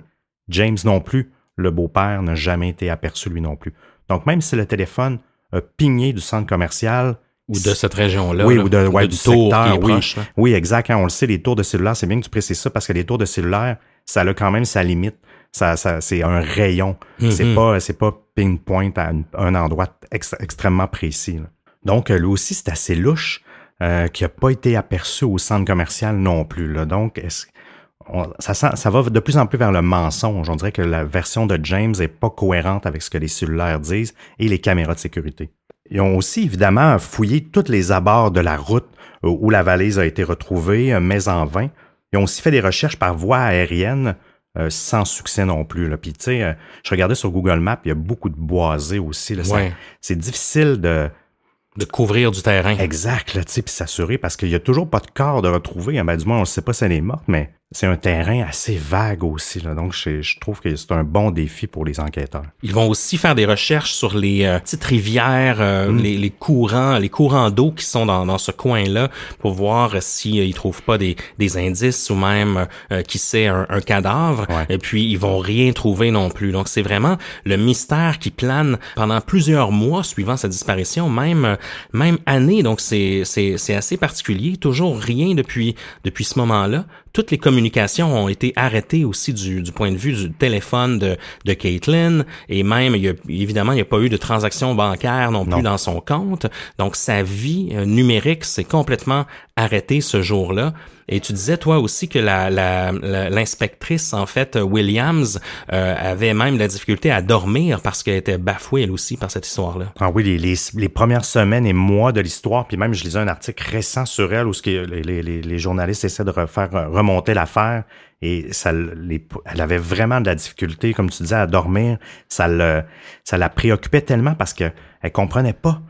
James non plus, le beau-père, n'a jamais été aperçu lui non plus. Donc même si le téléphone a pigné du centre commercial, Ou de cette région-là. oui, là, ou de, ouais, du du tour secteur, qui est oui. proche, là. Oui, exact. hein, on le sait, les tours de cellulaire, c'est bien que tu précises ça parce que les tours de cellulaire, ça a quand même sa limite. Ça, ça, c'est un rayon. C'est Mhm. pas, c'est pas pinpoint à un, un endroit ex- extrêmement précis. là. Donc, euh, lui aussi, c'est assez louche, euh, qui a pas été aperçu au centre commercial non plus. Là. Donc, est-ce- on- ça, ça va de plus en plus vers le mensonge. On dirait que la version de James est pas cohérente avec ce que les cellulaires disent et les caméras de sécurité. Ils ont aussi évidemment fouillé tous les abords de la route où la valise a été retrouvée, euh, mais en vain. Ils ont aussi fait des recherches par voie aérienne euh, sans succès non plus. Là. Puis tu sais, euh, je regardais sur Google Maps, il y a beaucoup de boisés aussi. Là. Ça- Ouais. C'est difficile de De couvrir du terrain. exact là, tu sais, puis s'assurer parce qu'il y a toujours pas de corps de retrouver. Ben, du moins, on ne sait pas si elle est morte, mais c'est un terrain assez vague aussi. Là. Donc, je, je trouve que c'est un bon défi pour les enquêteurs. Ils vont aussi faire des recherches sur les euh, petites rivières, euh, Mm. les, les courants, les courants d'eau qui sont dans, dans ce coin-là pour voir s'ils si, ils trouvent pas des, des indices ou même euh, qui sait un, un cadavre. Ouais. Et puis ils vont rien trouver non plus. Donc c'est vraiment le mystère qui plane pendant plusieurs mois suivant sa disparition, même euh, même année. Donc c'est c'est c'est assez particulier. Toujours rien depuis depuis ce moment-là. Toutes les communications ont été arrêtées aussi du, du point de vue du téléphone de, de Caitlin et même il y a, évidemment il n'y a pas eu de transaction bancaire non plus Non. dans son compte. Donc sa vie euh, numérique s'est complètement arrêtée ce jour-là. Et tu disais toi aussi que l'inspectrice en fait Williams euh, avait même la difficulté à dormir parce qu'elle était bafouée elle aussi par cette histoire-là. Ah oui, les, premières semaines et mois de l'histoire, puis même je lisais un article récent sur elle où ce que les, journalistes essaient de refaire euh, remonter l'affaire et ça, elle avait vraiment de la difficulté, comme tu disais, à dormir. Ça, ça la préoccupait tellement parce que elle comprenait pas.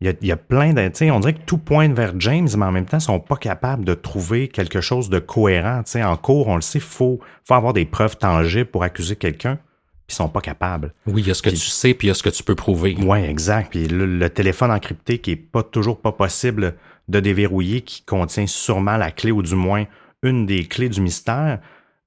Il y a, il y a plein de, on dirait que tout pointe vers James, mais en même temps, ils sont pas capables de trouver quelque chose de cohérent. En cours, on le sait, faut, faut avoir des preuves tangibles pour accuser quelqu'un, puis ils sont pas capables. Oui, il y a ce que tu sais puis il y a ce que tu peux prouver. Oui, exact. Puis le, le téléphone encrypté qui est pas toujours pas possible de déverrouiller, qui contient sûrement la clé ou du moins une des clés du mystère,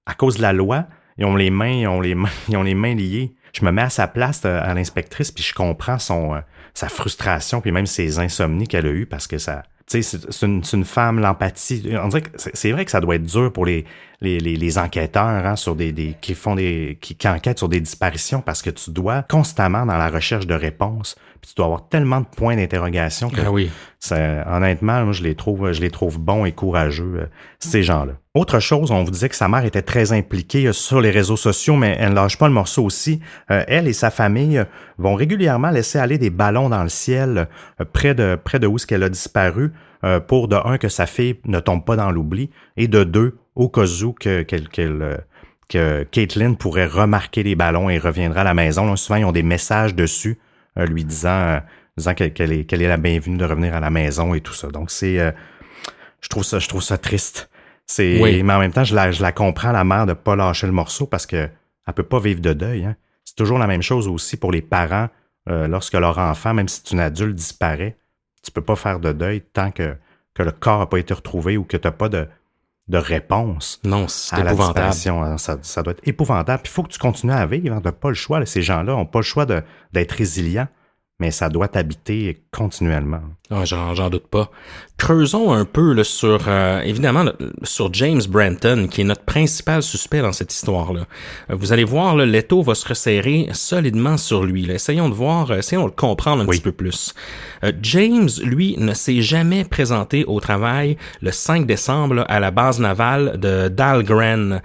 à cause de la loi, ils ont les mains, ils ont les mains, ils ont les mains liées. Je me mets à sa place euh, à l'inspectrice, puis je comprends son euh, sa frustration, puis même ses insomnies qu'elle a eues parce que ça. Tu sais, c'est- une, une femme, l'empathie. On dirait que c'est vrai que ça doit être dur pour les, les, les, les enquêteurs hein, sur des, des qui font des qui, qui enquêtent sur des disparitions parce que tu dois constamment dans la recherche de réponses puis tu dois avoir tellement de points d'interrogation que Ah oui. ça, honnêtement moi, je les trouve je les trouve bons et courageux euh, ces gens-là. Autre chose, on vous disait que sa mère était très impliquée euh, sur les réseaux sociaux mais elle ne lâche pas le morceau aussi. Euh, elle et sa famille vont régulièrement laisser aller des ballons dans le ciel euh, près de près de où ce qu'elle a disparu euh, pour de un que sa fille ne tombe pas dans l'oubli et de deux au cas où que qu'elle qu'elle, euh, que Caitlin pourrait remarquer les ballons et reviendra à la maison. Là, souvent, ils ont des messages dessus euh, lui disant, euh, disant qu'elle, qu'elle est, qu'elle est la bienvenue de revenir à la maison et tout ça. Donc, c'est... euh, je trouve ça, je trouve ça triste. C'est, Oui. Mais en même temps, je la, je la comprends, la mère, de pas lâcher le morceau parce que elle peut pas vivre de deuil. Hein. C'est toujours la même chose aussi pour les parents lorsque leur enfant, même si c'est une adulte, disparaît. Tu peux pas faire de deuil tant que, que le corps a pas été retrouvé ou que tu n'as pas de, de réponse Non, à la disparition. hein. Ça, ça doit être épouvantable. Il faut que tu continues à vivre. Hein. Tu pas le choix. Ces gens-là ont pas le choix de- d'être résilients. Mais ça doit t'habiter continuellement. Ah, j'en doute pas. Creusons un peu là, sur, euh, évidemment, sur James Branton, qui est notre principal suspect dans cette histoire-là. Euh, vous allez voir, l'étau va se resserrer solidement sur lui. Là. Essayons de voir, euh, essayons de le comprendre un petit peu plus. James, lui, ne s'est jamais présenté au travail le 5 décembre à la base navale de Dahlgren,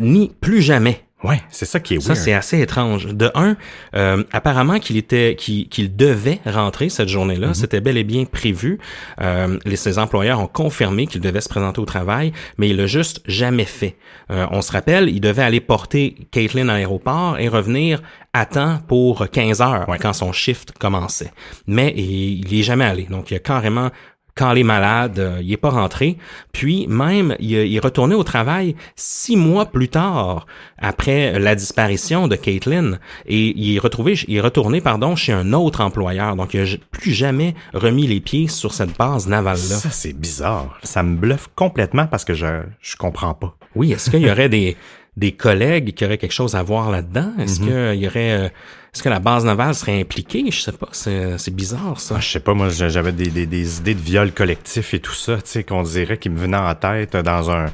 ni plus jamais Ouais, c'est ça qui est Ça, c'est assez étrange. De un, euh, apparemment qu'il était, qu'il devait rentrer cette journée-là. Mm-hmm. C'était bel et bien prévu. Euh, les, ses employeurs ont confirmé qu'il devait se présenter au travail, mais il l'a juste jamais fait. Euh, on se rappelle, il devait aller porter Caitlin à l'aéroport et revenir à temps pour 15 heures quand son shift commençait. Mais il, il est jamais allé. Donc, il a carrément quand les malades, euh, il est pas rentré. Puis même, il, est retourné au travail six mois plus tard, après la disparition de Caitlin, et il est retrouvé, il est retourné, pardon, chez un autre employeur. Donc, il n'a plus jamais remis les pieds sur cette base navale-là. Ça, c'est bizarre. Ça me bluffe complètement parce que je, je comprends pas. Oui, est-ce qu'il y aurait des, des collègues qui auraient quelque chose à voir là-dedans? Est-ce mm-hmm. qu'il y aurait... Euh, est-ce que la base navale serait impliquée? Je sais pas, c'est bizarre ça. Ah, je sais pas, moi j'avais des, des, des, idées de viol collectif et tout ça, tu sais, qu'on dirait qui me venaient en tête dans un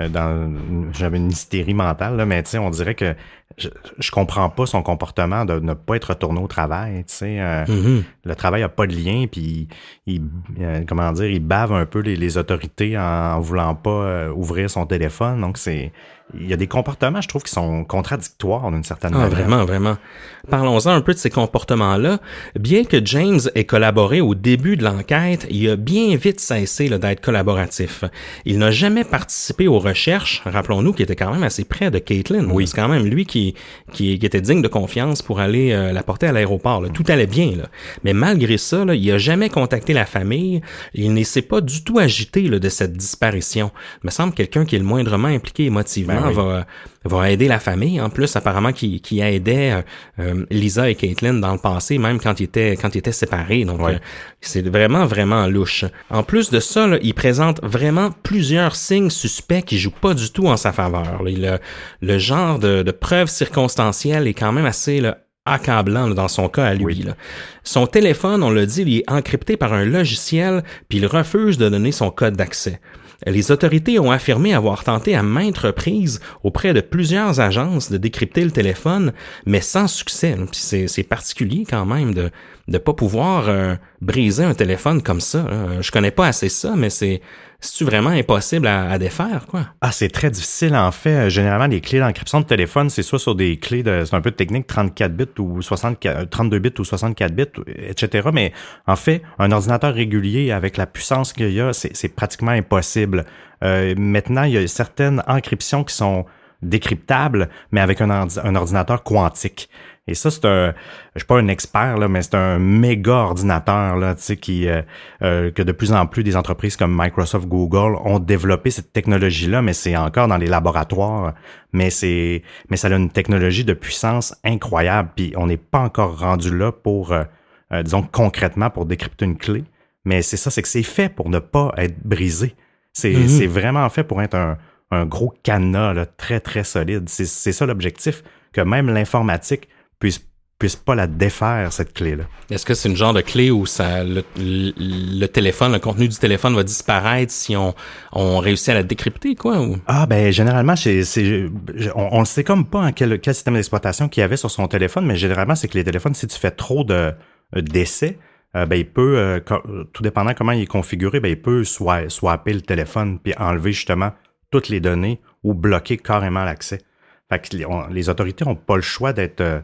euh, dans j'avais une hystérie mentale là, mais tu sais on dirait que je, je comprends pas son comportement de ne pas être retourné au travail tu sais euh, mm-hmm. le travail a pas de lien puis il, euh, comment dire il bave un peu les, les autorités en, voulant pas ouvrir son téléphone donc c'est il y a des comportements, je trouve, qui sont contradictoires d'une certaine ah, manière. Vraiment, vraiment. Parlons-en un peu de ces comportements-là. Bien que James ait collaboré au début de l'enquête, il a bien vite cessé d'être collaboratif. Il n'a jamais participé aux recherches. Rappelons-nous qu'il était quand même assez près de Caitlin. Oui. C'est quand même lui qui, qui, était digne de confiance pour aller euh, la porter à l'aéroport. Tout allait bien. Là. Mais malgré ça, là, il a jamais contacté la famille. Il ne s'est pas du tout agité là, de cette disparition. Il me semble quelqu'un qui est le moindrement impliqué émotivement va, va aider la famille. En plus, apparemment, qui, qui aidait euh, euh, Lisa et Caitlin dans le passé, même quand ils étaient, quand ils étaient séparés. Donc, euh, c'est vraiment, vraiment louche. En plus de ça, il présente vraiment plusieurs signes suspects qui jouent pas du tout en sa faveur. Il, le genre de, de preuve circonstancielle est quand même assez accablant dans son cas à lui. Son téléphone, on l'a dit, il est encrypté par un logiciel, puis il refuse de donner son code d'accès. Les autorités ont affirmé avoir tenté à maintes reprises auprès de plusieurs agences de décrypter le téléphone, mais sans succès. C'est particulier quand même de ne pas pouvoir euh, briser un téléphone comme ça. Je connais pas assez ça, mais c'est c'est vraiment impossible à, défaire, quoi? Ah, c'est très difficile, en fait. Généralement, les clés d'encryption de téléphone, c'est soit sur des clés de, c'est un peu de technique 34 bits ou 64, 32 euh, bits ou 64 bits, etc. Mais en fait, un ordinateur régulier avec la puissance qu'il y a, c'est pratiquement impossible. Euh, maintenant, il y a certaines encryptions qui sont décryptables, mais avec un, un ordinateur quantique. Et ça, c'est un, je suis pas un expert là, mais c'est un méga ordinateur là, tu sais, qui euh, euh, que de plus en plus des entreprises comme Microsoft, Google ont développé cette technologie là, mais c'est encore dans les laboratoires. Mais c'est, mais ça a une technologie de puissance incroyable. Puis on n'est pas encore rendu là pour, euh, disons concrètement pour décrypter une clé. Mais c'est ça, c'est que c'est fait pour ne pas être brisé. C'est, mm-hmm. c'est vraiment fait pour être un, un gros cadenas là, très très solide. C'est, c'est ça l'objectif que même l'informatique puisse puisse pas la défaire, cette clé-là. Est-ce que c'est une genre de clé où ça, le, téléphone, le contenu du téléphone va disparaître si on, on réussit à la décrypter, quoi? Ou? Ah, ben, généralement, c'est, on, ne sait comme pas en quel, quel système d'exploitation qu'il y avait sur son téléphone, mais généralement, c'est que les téléphones, si tu fais trop de, euh, d'essais, euh, ben, il peut, euh, tout dépendant comment il est configuré, ben, il peut soit swapper le téléphone puis enlever justement toutes les données ou bloquer carrément l'accès. Fait que les, autorités ont pas le choix d'être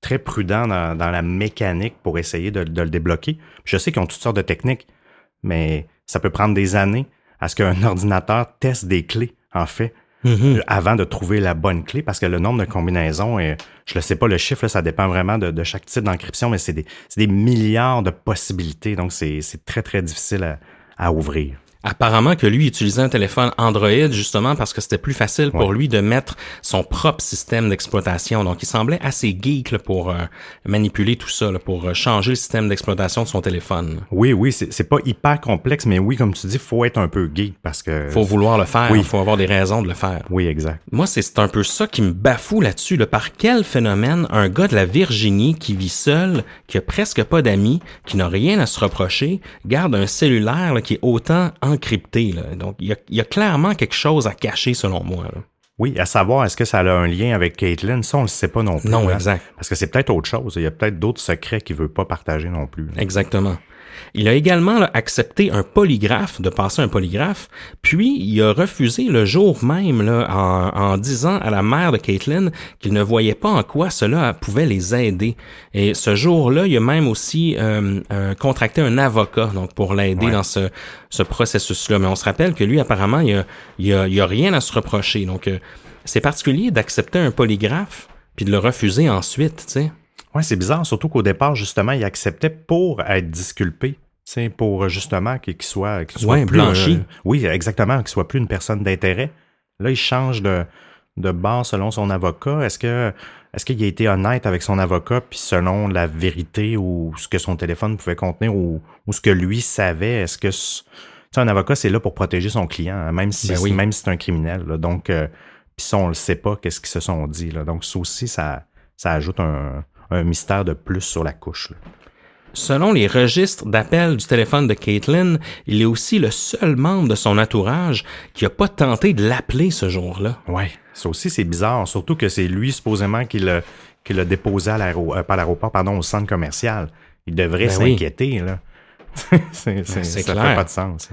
très prudent dans, la mécanique pour essayer de, le débloquer. Je sais qu'ils ont toutes sortes de techniques, mais ça peut prendre des années à ce qu'un ordinateur teste des clés, en fait, mm-hmm. euh, avant de trouver la bonne clé, parce que le nombre de combinaisons, et je ne sais pas le chiffre, ça dépend vraiment de, chaque type d'encryption, mais c'est des, des, milliards de possibilités, donc c'est très, très difficile à, à ouvrir. Apparemment que lui utilisait un téléphone Android justement parce que c'était plus facile pour lui de mettre son propre système d'exploitation. Donc il semblait assez geek là, pour euh, manipuler tout ça, là, pour euh, changer le système d'exploitation de son téléphone. Oui, oui, c'est pas hyper complexe, mais oui, comme tu dis, faut être un peu geek parce que. Faut vouloir le faire, il Oui. faut avoir des raisons de le faire. Oui, exact. Moi, c'est c'est un peu ça qui me bafoue là-dessus. là. Par quel phénomène un gars de la Virginie qui vit seul, qui a presque pas d'amis, qui n'a rien à se reprocher, garde un cellulaire là, qui est autant encrypté. Là. Donc, il y, a, il y a clairement quelque chose à cacher selon moi. là. Oui, à savoir, est-ce que ça a un lien avec Caitlyn? Ça, on le sait pas non plus. Non, hein. exact. Parce que c'est peut-être autre chose. Il y a peut-être d'autres secrets qu'il veut pas partager non plus. Exactement. Il a également là, accepté un polygraphe, de passer un polygraphe, puis il a refusé le jour même là, en, en disant à la mère de Caitlin qu'il ne voyait pas en quoi cela pouvait les aider. Et ce jour-là, il a même aussi euh, euh, contracté un avocat donc pour l'aider Ouais. dans ce, ce processus-là. Mais on se rappelle que lui, apparemment, il a, il a, il a rien à se reprocher. Donc, euh, c'est particulier d'accepter un polygraphe puis de le refuser ensuite, tu sais. Ouais, c'est bizarre, surtout qu'au départ, justement, il acceptait pour être disculpé. C'est pour euh, justement qu'il soit, qu'il soit Ouais, plus blanchi. euh, oui, exactement, qu'il soit plus une personne d'intérêt. Là, il change de, de bord selon son avocat. Est-ce que est-ce qu'il a été honnête avec son avocat, puis selon la vérité ou ce que son téléphone pouvait contenir ou, ou ce que lui savait, est-ce que ce- tu sais, un avocat, c'est là pour protéger son client, hein, même si Ben oui. même si c'est un criminel. là. Donc, euh, puis ça, on le sait pas, qu'est-ce qu'ils se sont dit. Là. Donc, ça aussi, ça, ça ajoute un, un mystère de plus sur la couche. là. Selon les registres d'appel du téléphone de Caitlin, il est aussi le seul membre de son entourage qui a pas tenté de l'appeler ce jour-là. Ouais, ça aussi c'est bizarre, surtout que c'est lui supposément qui l'a qui l'a déposé à euh, pas à l'aéroport, pardon, au centre commercial. Il devrait Ben oui. s'inquiéter là. c'est, c'est- c'est ça clair. fait pas de sens.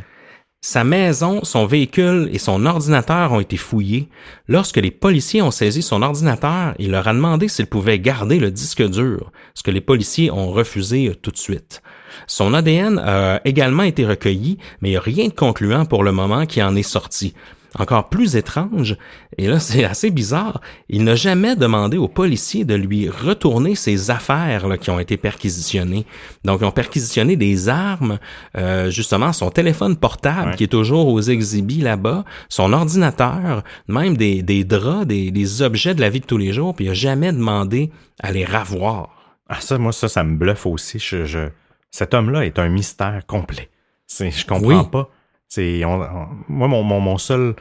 Sa maison, son véhicule et son ordinateur ont été fouillés. Lorsque les policiers ont saisi son ordinateur, il leur a demandé s'il pouvait garder le disque dur, ce que les policiers ont refusé euh, tout de suite. Son ADN a également été recueilli, mais rien de concluant pour le moment qui en est sorti. Encore plus étrange, et là c'est assez bizarre, il n'a jamais demandé aux policiers de lui retourner ses affaires là, qui ont été perquisitionnées. Donc ils ont perquisitionné des armes, euh, justement son téléphone portable Ouais. qui est toujours aux exhibits là-bas, son ordinateur, même des, des draps, des, des objets de la vie de tous les jours, puis il n'a jamais demandé à les ravoir. Ah ça, moi ça, ça me bluffe aussi. Je, je- Cet homme-là est un mystère complet. Je comprends Oui. pas. C'est, moi mon, mon, mon seul,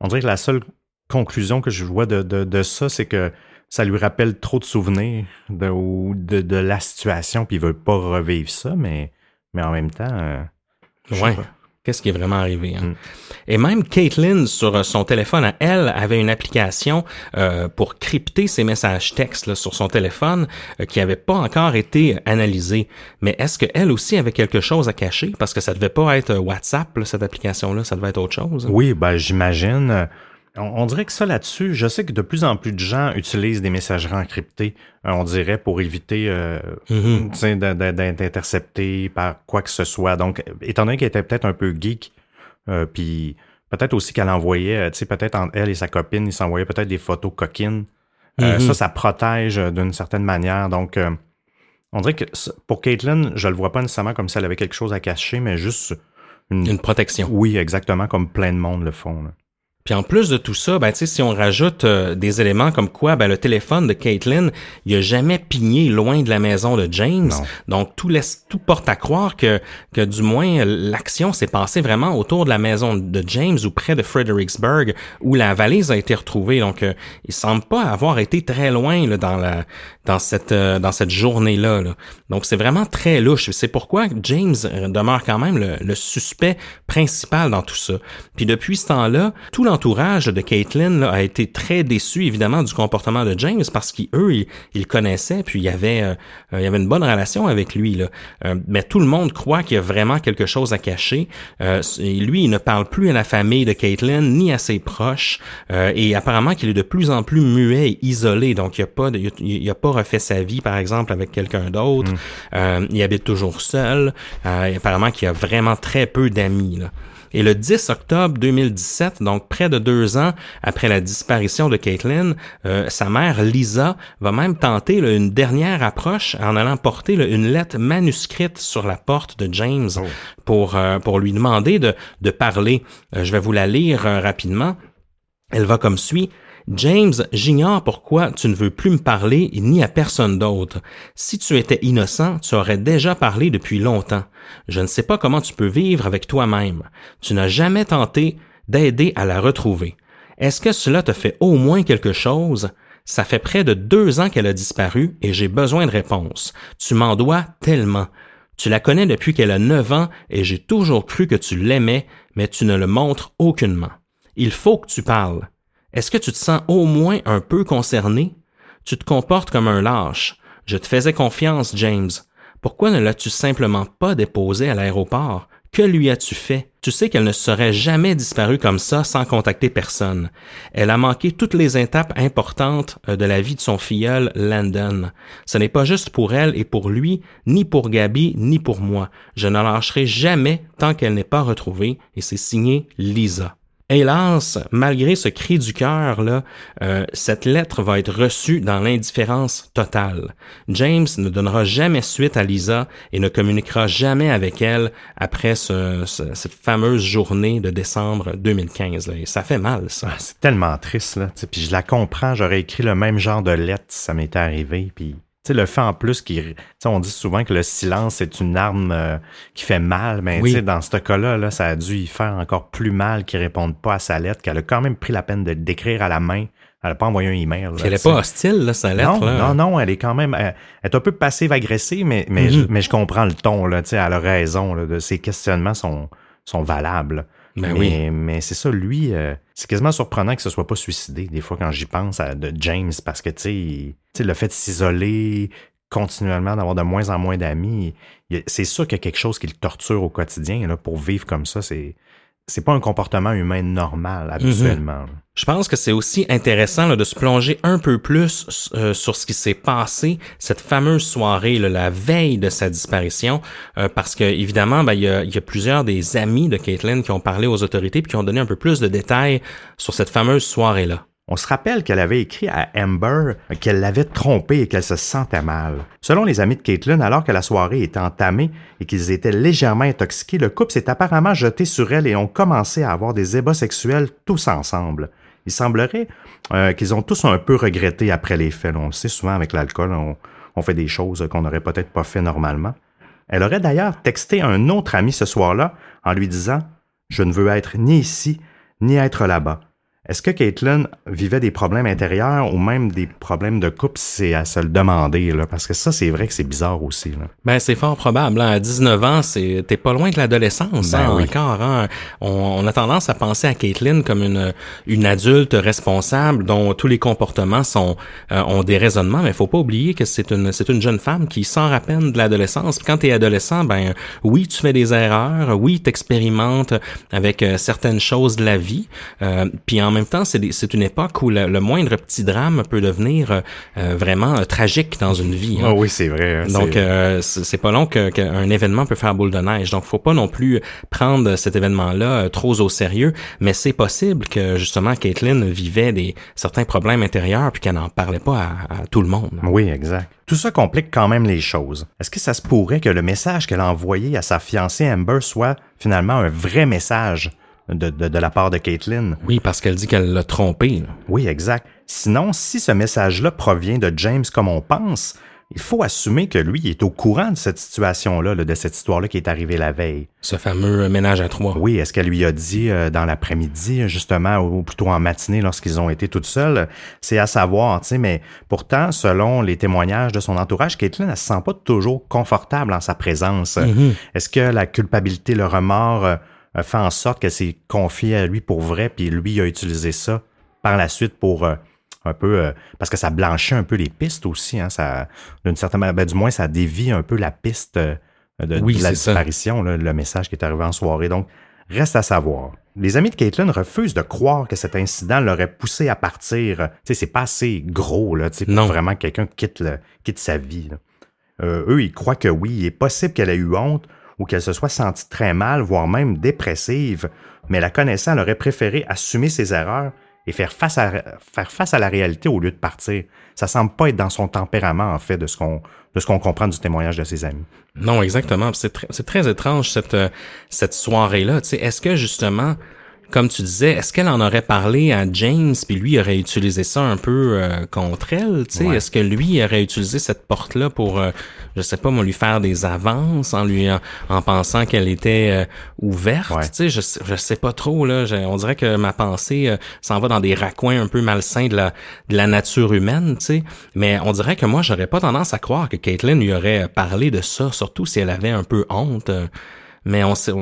on dirait que la seule conclusion que je vois de, de, de ça, c'est que ça lui rappelle trop de souvenirs de, ou de, de la situation, puis il veut pas revivre ça, mais, mais en même temps, euh, Ouais. pas. Qu'est-ce qui est vraiment arrivé? hein? Mm. Et même Caitlin, sur euh, son téléphone à elle, avait une application euh, pour crypter ses messages textes là, sur son téléphone euh, qui n'avait pas encore été analysée. Mais est-ce qu'elle aussi avait quelque chose à cacher? Parce que ça devait pas être euh, WhatsApp, là, cette application-là, ça devait être autre chose. Oui, ben j'imagine. On, on dirait que ça là-dessus, je sais que de plus en plus de gens utilisent des messageries encryptées, euh, on dirait, pour éviter euh, intercepté par quoi que ce soit. Donc, étant donné qu'elle était peut-être un peu geek, euh, puis peut-être aussi qu'elle envoyait, euh, tu sais, peut-être entre elle et sa copine, ils s'envoyaient peut-être des photos coquines. Euh, Mhm. Ça, ça protège d'une certaine manière. Donc, on dirait que pour Caitlyn, je le vois pas nécessairement comme si elle avait quelque chose à cacher, mais juste une... Une protection. Oui, exactement, comme plein de monde le font. là. Puis en plus de tout ça, ben, tu sais, si on rajoute euh, des éléments comme quoi ben, le téléphone de Caitlin, il a jamais pigné loin de la maison de James. Non. Donc tout laisse tout porte à croire que, que du moins l'action s'est passée vraiment autour de la maison de James ou près de Fredericksburg où la valise a été retrouvée. Donc euh, il semble pas avoir été très loin là, dans la dans cette euh, dans cette journée-là. là. Donc c'est vraiment très louche. C'est pourquoi James euh, demeure quand même le, le suspect principal dans tout ça. Puis depuis ce temps-là, tout l'entourage de Caitlin là, a été très déçu évidemment du comportement de James parce qu'eux ils, ils le connaissaient puis il y avait euh, il y avait une bonne relation avec lui là. Euh, mais tout le monde croit qu'il y a vraiment quelque chose à cacher. Euh, lui, il ne parle plus à la famille de Caitlin ni à ses proches et apparemment qu'il est de plus en plus muet et isolé. Donc il a pas de- il il a pas refait sa vie par exemple avec quelqu'un d'autre. Euh, il habite toujours seul. Et apparemment qu'il a vraiment très peu d'amis là. Et le 10 octobre 2017, donc près de deux ans après la disparition de Caitlin, euh, sa mère Lisa va même tenter une dernière approche en allant porter une lettre manuscrite sur la porte de James Oh. pour, euh, pour lui demander de, de parler. Euh, je vais vous la lire rapidement. Elle va comme suit. James, j'ignore pourquoi tu ne veux plus me parler ni à personne d'autre. Si tu étais innocent, tu aurais déjà parlé depuis longtemps. Je ne sais pas comment tu peux vivre avec toi-même. Tu n'as jamais tenté d'aider à la retrouver. Est-ce que cela te fait au moins quelque chose? Ça fait près de deux ans qu'elle a disparu et j'ai besoin de réponses. Tu m'en dois tellement. Tu la connais depuis qu'elle a neuf ans et j'ai toujours cru que tu l'aimais, mais tu ne le montres aucunement. Il faut que tu parles. Est-ce que tu te sens au moins un peu concerné? Tu te comportes comme un lâche. Je te faisais confiance, James. Pourquoi ne l'as-tu simplement pas déposé à l'aéroport? Que lui as-tu fait? Tu sais qu'elle ne serait jamais disparue comme ça sans contacter personne. Elle a manqué toutes les étapes importantes euh, de la vie de son filleul Landon. Ce n'est pas juste pour elle et pour lui, ni pour Gabi, ni pour moi. Je ne lâcherai jamais tant qu'elle n'est pas retrouvée et c'est signé Lisa. Hélas, malgré ce cri du cœur, là, euh, cette lettre va être reçue dans l'indifférence totale. James ne donnera jamais suite à Lisa et ne communiquera jamais avec elle après ce- ce- cette fameuse journée de décembre 2015. là. Et ça fait mal, ça. Ah, c'est tellement triste, là. Puis je la comprends, j'aurais écrit le même genre de lettre si ça m'était arrivé. Puis, tu sais, le fait en plus sais, On dit souvent que le silence est une arme euh, qui fait mal, mais Oui. dans ce cas-là, là, ça a dû y faire encore plus mal qu'il réponde pas à sa lettre, qu'elle a quand même pris la peine de d'écrire à la main. Elle n'a pas envoyé un email. là, elle est tu sais. pas hostile, là, sa lettre. non, là. non, non, elle est quand même, elle, elle est un peu passive-agressive, mais, mais, Mhm. je, mais je comprends le ton, là, elle a raison, là, de, ses questionnements sont, sont valables. Ben mais, oui. mais c'est ça, lui, euh, c'est quasiment surprenant que ce soit pas suicidé, des fois, quand j'y pense à de James, parce que, tu sais, il- tu sais, le fait de s'isoler continuellement, d'avoir de moins en moins d'amis, c'est sûr qu'il y a quelque chose qui le torture au quotidien, là, pour vivre comme ça, c'est, c'est pas un comportement humain normal, habituellement. là. Je pense que c'est aussi intéressant là, de se plonger un peu plus euh, sur ce qui s'est passé cette fameuse soirée, là, la veille de sa disparition, euh, parce que évidemment, ben, il y, a, il y a plusieurs des amis de Caitlin qui ont parlé aux autorités puis qui ont donné un peu plus de détails sur cette fameuse soirée-là. On se rappelle qu'elle avait écrit à Amber qu'elle l'avait trompé et qu'elle se sentait mal. Selon les amis de Caitlin, alors que la soirée était entamée et qu'ils étaient légèrement intoxiqués, le couple s'est apparemment jeté sur elle et ont commencé à avoir des ébats sexuels tous ensemble. Il semblerait euh, qu'ils ont tous un peu regretté après les faits. On le sait souvent avec l'alcool, on, on fait des choses qu'on n'aurait peut-être pas fait normalement. Elle aurait d'ailleurs texté un autre ami ce soir-là en lui disant Je ne veux être ni ici, ni être là-bas. Est-ce que Caitlin vivait des problèmes intérieurs ou même des problèmes de couple? C'est à se le demander, là, parce que ça, c'est vrai que c'est bizarre aussi. Là. Ben c'est fort probable. hein. À 19 ans, c'est t'es pas loin de l'adolescence Ben hein, oui. encore. hein. On, on a tendance à penser à Caitlin comme une une adulte responsable dont tous les comportements sont euh, ont des raisonnements, mais faut pas oublier que c'est une c'est une jeune femme qui sort à peine de l'adolescence. Puis Quand tu es adolescent, ben oui, tu fais des erreurs, oui, tu expérimentes avec euh, certaines choses de la vie. Euh, puis en même temps, c'est une époque où le, le moindre petit drame peut devenir euh, euh, vraiment euh, tragique dans une vie. hein. Ah oui, c'est vrai. hein, Donc, c'est- euh, pas long que- qu'un événement peut faire boule de neige. Donc, faut pas non plus prendre cet événement-là trop au sérieux. Mais c'est possible que justement Caitlin vivait des certains problèmes intérieurs puis qu'elle n'en parlait pas à, à tout le monde. Oui, exact. Tout ça complique quand même les choses. Est-ce que ça se pourrait que le message qu'elle a envoyé à sa fiancée Amber soit finalement un vrai message de, de, de la part de Caitlin? Oui, parce qu'elle dit qu'elle l'a trompé. là. Oui, exact. Sinon, si ce message-là provient de James comme on pense, il faut assumer que lui est au courant de cette situation-là, là, de cette histoire-là qui est arrivée la veille. Ce fameux ménage à trois. Oui, est-ce qu'elle lui a dit euh, dans l'après-midi, justement, ou plutôt en matinée lorsqu'ils ont été toutes seules? C'est à savoir, tu sais, mais pourtant, selon les témoignages de son entourage, Caitlin, elle se sent pas toujours confortable en sa présence. Mhm. Est-ce que la culpabilité, le remords euh, a fait en sorte qu'elle s'est confiée à lui pour vrai, puis lui a utilisé ça par la suite pour euh, un peu euh, parce que ça blanchit un peu les pistes aussi, hein, ça d'une certaine manière, ben, du moins ça dévie un peu la piste euh, de, Oui, de la c'est disparition, là, le message qui est arrivé en soirée. Donc, reste à savoir. Les amis de Caitlin refusent de croire que cet incident l'aurait poussé à partir. Tu sais, c'est pas assez gros, là, pour Non. vraiment que quelqu'un quitte, le- quitte sa vie. là. Euh, eux, ils croient que oui, il est possible qu'elle ait eu honte ou qu'elle se soit sentie très mal, voire même dépressive, mais la connaissant, elle aurait préféré assumer ses erreurs et faire face à, faire face à la réalité au lieu de partir. Ça semble pas être dans son tempérament, en fait, de ce qu'on de ce qu'on comprend du témoignage de ses amis. Non, exactement. C'est très, très étrange cette, euh, cette soirée-là. Est-ce que justement, comme tu disais, est-ce qu'elle en aurait parlé à James, puis lui aurait utilisé ça un peu euh, contre elle, tu sais? Est-ce que lui aurait utilisé cette porte-là pour, euh, je sais pas, moi, lui faire des avances en lui en, pensant qu'elle était euh, ouverte, tu sais? Je, je sais pas trop là. on dirait que ma pensée s'en va dans des raccoins un peu malsains de la de la nature humaine, tu sais? Mais on dirait que moi, j'aurais pas tendance à croire que Caitlyn lui aurait parlé de ça, surtout si elle avait un peu honte mais on sait,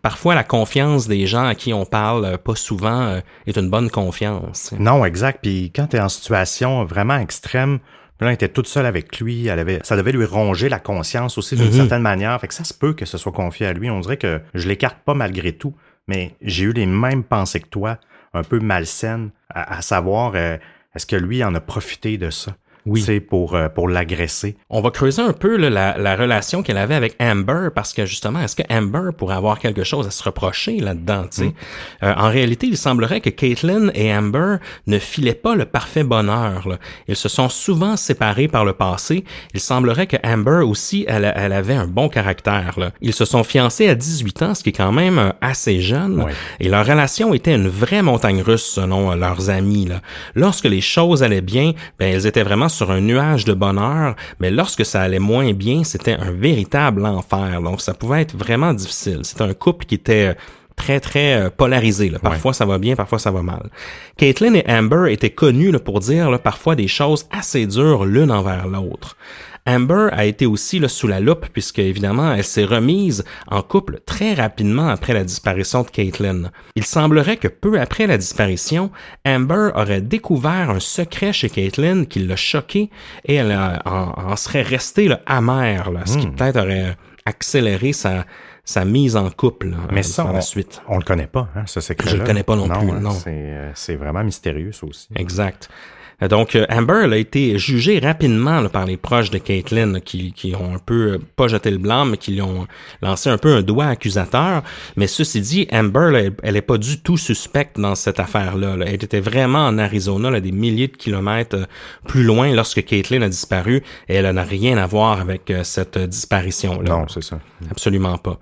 parfois la confiance des gens à qui on parle euh, pas souvent euh, est une bonne confiance. Non, exact. Puis quand tu es en situation vraiment extrême, là, elle était toute seule avec lui, elle avait, ça devait lui ronger la conscience aussi d'une mhm. certaine manière. Fait que ça se peut que ce soit confié à lui. On dirait que je l'écarte pas malgré tout, mais j'ai eu les mêmes pensées que toi, un peu malsaines, à, savoir euh, est-ce que lui en a profité de ça? Oui. pour, euh, pour l'agresser. On va creuser un peu la, la, relation qu'elle avait avec Amber parce que justement, est-ce que Amber pourrait avoir quelque chose à se reprocher là-dedans? Mm. Euh, en réalité, il semblerait que Caitlin et Amber ne filaient pas le parfait bonheur. Là. Ils se sont souvent séparés par le passé. Il semblerait que Amber aussi, elle, elle avait un bon caractère. Là. Ils se sont fiancés à 18 ans, ce qui est quand même euh, assez jeune. Et leur relation était une vraie montagne russe selon leurs amis. Là. Lorsque les choses allaient bien, ben, elles étaient vraiment sur un nuage de bonheur, mais lorsque ça allait moins bien, c'était un véritable enfer. Donc ça pouvait être vraiment difficile. C'était un couple qui était très, très euh, polarisé. Parfois, ça va bien, parfois, ça va mal. Caitlin et Amber étaient connus pour dire parfois des choses assez dures l'une envers l'autre. Amber a été aussi là, sous la loupe puisque évidemment elle s'est remise en couple très rapidement après la disparition de Caitlin. Il semblerait que peu après la disparition, Amber aurait découvert un secret chez Caitlin qui l'a choqué et elle en, serait restée amère, là, ce qui hmm. peut-être aurait accéléré sa, sa mise en couple Mais ça, on, la suite. On le connaît pas, hein, ce secret. Je le connais pas non, plus. Hein, non, euh, c'est vraiment mystérieux ça aussi. Exact. Donc, euh, Amber elle a été jugée rapidement par les proches de Caitlyn qui, qui ont un peu, euh, pas jeté le blanc, mais qui lui ont lancé un peu un doigt accusateur. Mais ceci dit, Amber, elle, est pas du tout suspecte dans cette affaire-là. Elle était vraiment en Arizona, là, des milliers de kilomètres euh, plus loin lorsque Caitlyn a disparu. Et elle n'a rien à voir avec cette disparition-là. Non, c'est ça. Absolument pas.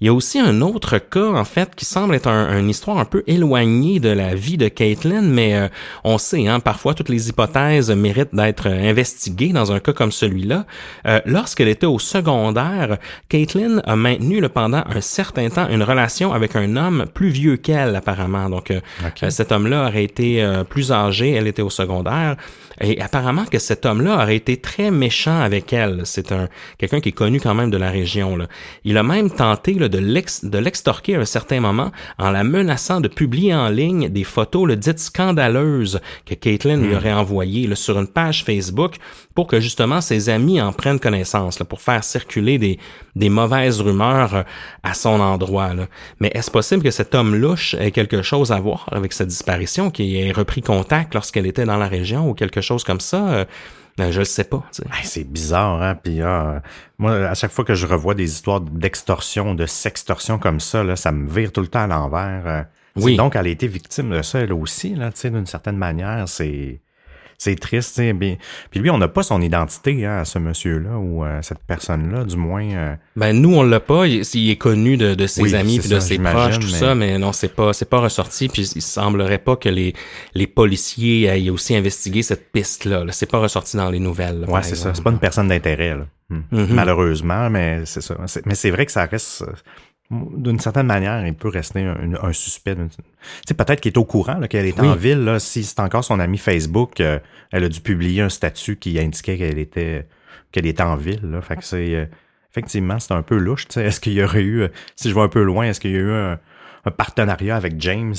Il y a aussi un autre cas, en fait, qui semble être une histoire un peu éloignée de la vie de Caitlyn, mais on sait, hein, parfois toutes les hypothèses méritent d'être investiguées dans un cas comme celui-là. Euh, lorsqu'elle était au secondaire, Caitlin a maintenu pendant un certain temps une relation avec un homme plus vieux qu'elle apparemment. Donc euh, euh, cet homme-là aurait été plus âgé, elle était au secondaire. Et apparemment que cet homme-là aurait été très méchant avec elle. C'est un quelqu'un qui est connu quand même de la région. Là. Il a même tenté là, de l'extorquer à un certain moment en la menaçant de publier en ligne des photos le dites scandaleuses que Caitlin lui hmm. aurait envoyées là, sur une page Facebook pour que justement ses amis en prennent connaissance, là, pour faire circuler des, des mauvaises rumeurs euh, à son endroit. Là. Mais est-ce possible que cet homme louche ait quelque chose à voir avec sa disparition, qu'il ait repris contact lorsqu'elle était dans la région ou quelque chose comme ça? Ben, je le sais pas. c'est bizarre, hein. Puis ah, moi, à chaque fois que je revois des histoires d'extorsion, de sextorsion comme ça, là, ça me vire tout le temps à l'envers. Euh. Oui. Donc, elle a été victime de ça, elle aussi, là, tu sais, d'une certaine manière. C'est c'est triste. Bien. Puis lui, on n'a pas son identité hein, à ce monsieur-là ou à cette personne-là, du moins. Euh. Ben nous, on l'a pas. Il, est connu de, de ses amis puis de ses proches, tout ça, mais non, c'est pas c'est pas ressorti. Puis il semblerait pas que les les policiers aient aussi investigué cette piste-là. -là, c'est pas ressorti dans les nouvelles. ouais, c'est ça. C'est pas une personne d'intérêt. Hmm. Mm-hmm. Malheureusement, mais c'est ça. Mais c'est vrai que ça reste d'une certaine manière, il peut rester un, suspect. Tu peut-être qu'il est au courant qu'elle est en ville. Là, si c'est encore son ami Facebook, euh, elle a dû publier un statut qui indiquait qu'elle était qu'elle était en ville. Là. Fait que c'est euh, effectivement, c'est un peu louche. Est-ce qu'il y aurait eu, euh, si je vais un peu loin, est-ce qu'il y a eu un, partenariat avec James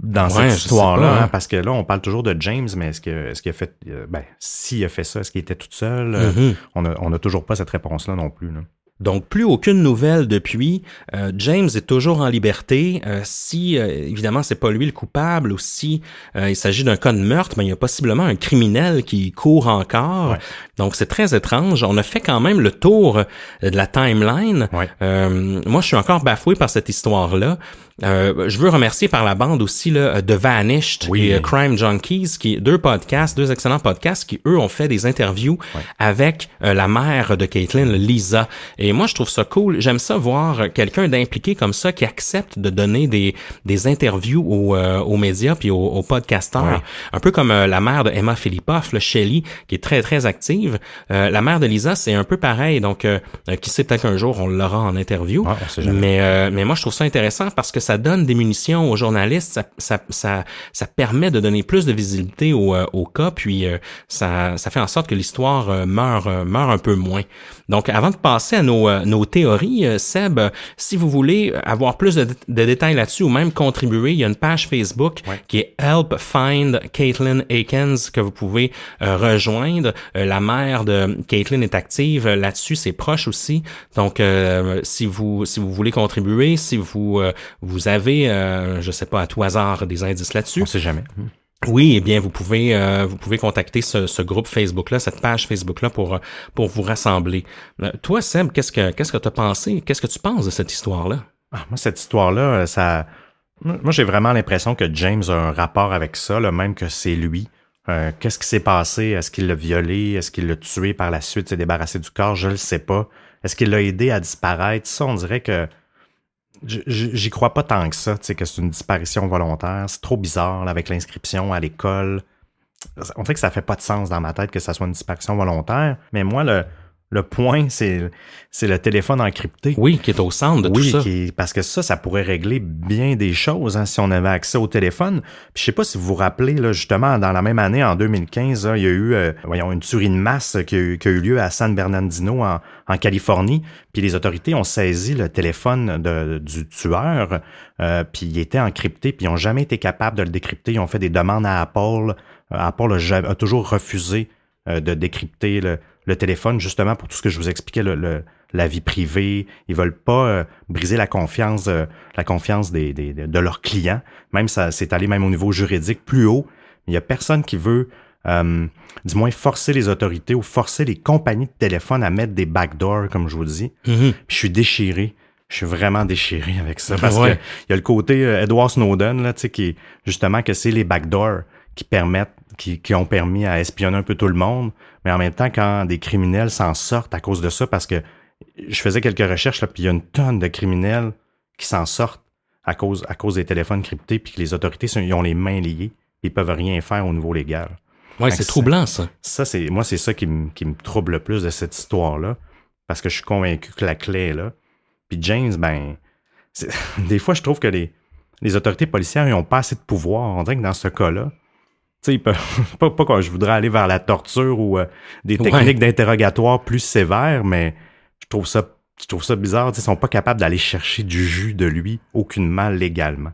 dans cette histoire-là? Hein? Hein. Parce que là, on parle toujours de James, mais est-ce que est-ce qu'il a fait ben, s'il a fait ça, est-ce qu'il était tout seul? Mm-hmm. on, a, on a toujours pas cette réponse-là non plus. Là. Donc, plus aucune nouvelle depuis. Euh, James est toujours en liberté. Euh, si, euh, évidemment, c'est pas lui le coupable ou si il s'agit d'un cas de meurtre, mais il y a possiblement un criminel qui court encore. Donc, c'est très étrange. On a fait quand même le tour de la timeline. moi, je suis encore bafoué par cette histoire-là. Euh, je veux remercier par la bande aussi là, The Vanished et euh, Crime Junkies, qui deux podcasts, deux excellents podcasts qui eux ont fait des interviews avec euh, la mère de Caitlin, Lisa. Et moi je trouve ça cool. J'aime ça voir quelqu'un d'impliqué comme ça qui accepte de donner des, des interviews aux, aux médias puis aux, aux podcasteurs. Un peu comme la mère de Emma Philippoff, le Shelly, qui est très très active. la mère de Lisa c'est un peu pareil. Donc qui sait peut-être qu'un jour on l'aura en interview. mais mais moi je trouve ça intéressant parce que ça donne des munitions aux journalistes, ça, ça, ça, ça permet de donner plus de visibilité au, euh, au cas, puis euh, ça, ça fait en sorte que l'histoire euh, meurt, meurt un peu moins. Donc, avant de passer à nos, nos théories, Seb, si vous voulez avoir plus de, détails là-dessus ou même contribuer, il y a une page Facebook qui est Help Find Caitlin Akins que vous pouvez rejoindre. la mère de Caitlin est active là-dessus, c'est proche aussi. Donc, si vous si vous voulez contribuer, si vous vous vous avez, euh, je sais pas, à tout hasard des indices là-dessus? On sait jamais. Hmm. Oui, eh bien, vous pouvez euh, vous pouvez contacter ce, groupe Facebook là, cette page Facebook là pour pour vous rassembler. Euh, toi, Seb, qu'est-ce que qu'est-ce que tu as pensé? Qu'est-ce que tu penses de cette histoire là ah, Moi, cette histoire là, ça, moi, j'ai vraiment l'impression que James a un rapport avec ça, là, même que c'est lui. qu'est-ce qui s'est passé? Est-ce qu'il l'a violé? Est-ce qu'il l'a tué par la suite? S'est débarrassé du corps? Je le sais pas. Est-ce qu'il l'a aidé à disparaître? Ça, on dirait que J'y crois pas tant que ça, tu sais, que c'est une disparition volontaire. C'est trop bizarre, avec l'inscription à l'école. On dirait que ça fait pas de sens dans ma tête que ça soit une disparition volontaire. Mais moi, le, le point, c'est, c'est le téléphone encrypté. Oui, qui est au centre de tout ça. Oui, parce que ça, ça pourrait régler bien des choses hein, si on avait accès au téléphone. Puis je sais pas si vous vous rappelez, là, justement, dans la même année, en 2015, il y a eu euh, voyons, une tuerie de masse qui a, eu, qui a eu lieu à San Bernardino, en, en, Californie. Puis les autorités ont saisi le téléphone de, du tueur, euh, puis il était encrypté, puis ils n'ont jamais été capables de le décrypter. Ils ont fait des demandes à Apple. Euh, Apple a toujours refusé de décrypter le le téléphone justement pour tout ce que je vous expliquais, le, la vie privée. Ils veulent pas euh, briser la confiance, euh, la confiance des, des, de leurs clients. Même ça, c'est allé même au niveau juridique plus haut. Il y a personne qui veut, euh, du moins, forcer les autorités ou forcer les compagnies de téléphone à mettre des backdoors, comme je vous dis. Mm-hmm. Je suis déchiré. Je suis vraiment déchiré avec ça parce que il y a le côté Edward Snowden là, tu sais, qui justement que c'est les backdoors qui permettent, qui, qui ont permis à espionner un peu tout le monde. Mais en même temps, quand des criminels s'en sortent à cause de ça, parce que je faisais quelques recherches, là, puis il y a une tonne de criminels qui s'en sortent à cause, à cause des téléphones cryptés, puis que les autorités ils ont les mains liées, ils peuvent rien faire au niveau légal. Ouais, c'est troublant, ça. Ça, c'est, moi, c'est ça qui me, qui trouble le plus de cette histoire-là, parce que je suis convaincu que la clé est là. Puis James, ben, des fois, je trouve que les, les autorités policières, ils n'ont pas assez de pouvoir. On dirait que dans ce cas-là, pas, pas quand je voudrais aller vers la torture ou euh, des techniques d'interrogatoire plus sévères, mais je trouve ça, je trouve ça bizarre. Ils sont pas capables d'aller chercher du jus de lui aucunement légalement.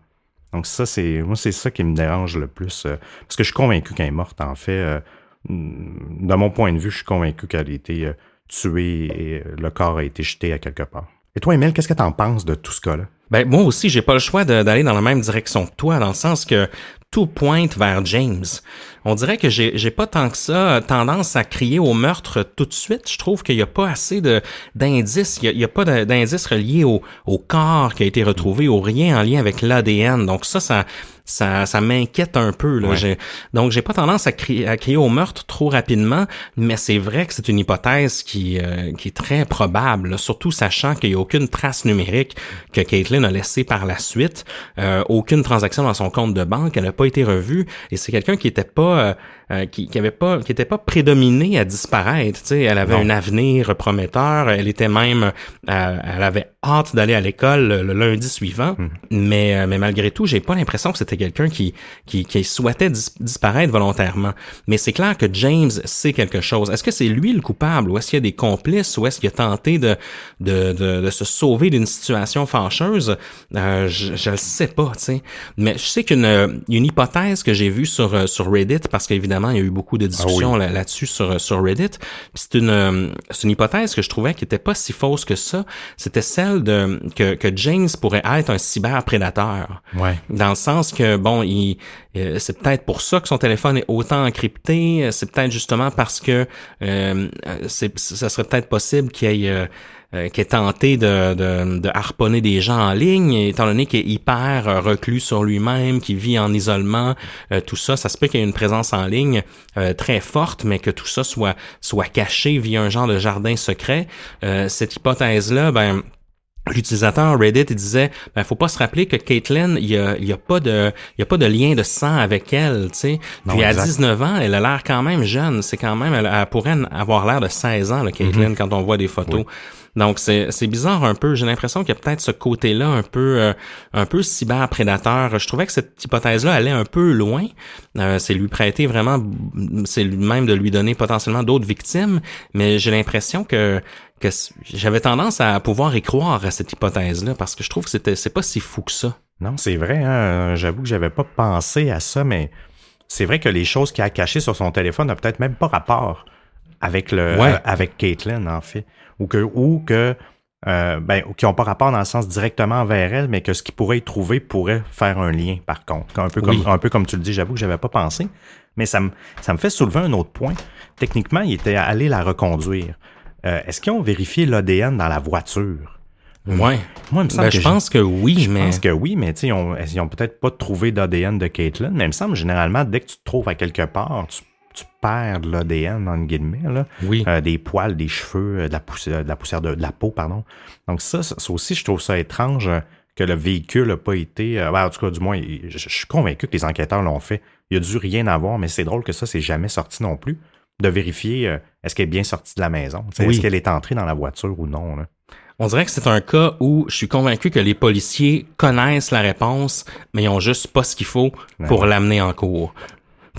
Donc ça, c'est moi, c'est ça qui me dérange le plus. Euh, parce que je suis convaincu qu'elle est morte, en fait. Euh, de mon point de vue, je suis convaincu qu'elle a été tuée et le corps a été jeté à quelque part. Et toi, Emile, qu'est-ce que tu en penses de tout ce cas-là? Ben, moi aussi, j'ai pas le choix d'aller dans la même direction que toi, dans le sens que tout pointe vers James. On dirait que j'ai pas tant que ça tendance à crier au meurtre tout de suite. Je trouve qu'il n'y a pas assez de d'indices. Il n'y a, pas d'indices reliés au, au corps qui a été retrouvé, ou rien en lien avec l'ADN. Donc ça, ça ça, ça m'inquiète un peu. Là. J'ai, donc, j'ai pas tendance à crier, à crier au meurtre trop rapidement, mais c'est vrai que c'est une hypothèse qui, euh, qui est très probable, surtout sachant qu'il n'y a aucune trace numérique que Caitlin a laissée par la suite, euh, aucune transaction dans son compte de banque, elle n'a pas été revue, et c'est quelqu'un qui était pas... Euh, euh, qui, qui avait pas, qui était pas prédominée à disparaître. Tu sais, elle avait un avenir prometteur. Elle était même, euh, elle avait hâte d'aller à l'école le, lundi suivant. Hmm. Mais, euh, mais malgré tout, j'ai pas l'impression que c'était quelqu'un qui, qui, qui souhaitait disparaître volontairement. Mais c'est clair que James sait quelque chose. Est-ce que c'est lui le coupable ou est-ce qu'il y a des complices ou est-ce qu'il a tenté de, de, de, de se sauver d'une situation fâcheuse? je, je le sais pas, tu sais. Mais je sais qu'une une hypothèse que j'ai vue sur, sur Reddit parce qu'évidemment, il y a eu beaucoup de discussions là- là-dessus sur, sur Reddit. Puis C'est une, euh, c'est une hypothèse que je trouvais qui était pas si fausse que ça. C'était celle de que, que James pourrait être un cyberprédateur. Ouais. Dans le sens que, bon, il, euh, c'est peut-être pour ça que son téléphone est autant encrypté. C'est peut-être justement parce que euh, ça serait peut-être possible qu'il ait, euh, euh, qu'il ait tenté de, de, de harponner des gens en ligne, étant donné qu'il est hyper euh, reclus sur lui-même, qu'il vit en isolement, euh, tout ça, ça se peut qu'il y ait une présence en ligne euh, très forte, mais que tout ça soit soit caché via un genre de jardin secret. Euh, cette hypothèse-là, ben L'utilisateur Reddit il disait ben faut pas se rappeler que Caitlyn il y a, il y a pas de il y a pas de lien de sang avec elle tu sais Non, puis à exact. 19 ans elle a l'air quand même jeune c'est quand même elle, elle pourrait avoir l'air de 16 ans là, Caitlyn Mhm. quand on voit des photos donc c'est bizarre un peu j'ai l'impression qu'il y a peut-être ce côté là un peu euh, un peu cyber prédateur je trouvais que cette hypothèse là allait un peu loin Euh, c'est lui prêter vraiment c'est lui-même de lui donner potentiellement d'autres victimes mais j'ai l'impression que que j'avais tendance à pouvoir y croire à cette hypothèse-là parce que je trouve que c'était c'est pas si fou que ça. Non, c'est vrai. Hein? J'avoue que j'avais pas pensé à ça, mais c'est vrai que les choses qu'il a cachées sur son téléphone n'ont peut-être même pas rapport avec le Ouais. euh, avec Caitlyn, en fait. Ou que ou que euh, ben, qui n'ont pas rapport dans le sens directement vers elle, mais que ce qu'il pourrait y trouver pourrait faire un lien, par contre. Un peu comme, Oui. un peu comme tu le dis, j'avoue que j'avais pas pensé. Mais ça me, ça me fait soulever un autre point. Techniquement, il était allé la reconduire. Euh, Est-ce qu'ils ont vérifié l'ADN dans la voiture? Ouais. Moi, il me semble Ben, que je pense que oui, je mais pense que oui, mais ils ont, ils ont peut-être pas trouvé d'ADN de Caitlyn, mais il me semble généralement, dès que tu te trouves à quelque part, tu, tu perds de l'ADN, en guillemets, là. oui. Euh, des poils, des cheveux, euh, de la poussière, de la, poussière de, de la peau, pardon. Donc ça, ça ça aussi, je trouve ça étrange euh, que le véhicule n'a pas été... euh, ben, en tout cas, du moins, je, je suis convaincu que les enquêteurs l'ont fait. Il a dû rien avoir, mais c'est drôle que ça, c'est jamais sorti non plus, de vérifier euh, est-ce qu'elle est bien sortie de la maison. Oui. Est-ce qu'elle est entrée dans la voiture ou non. Là. On dirait que c'est un cas où je suis convaincu que les policiers connaissent la réponse, mais ils ont juste pas ce qu'il faut pour l'amener en cours.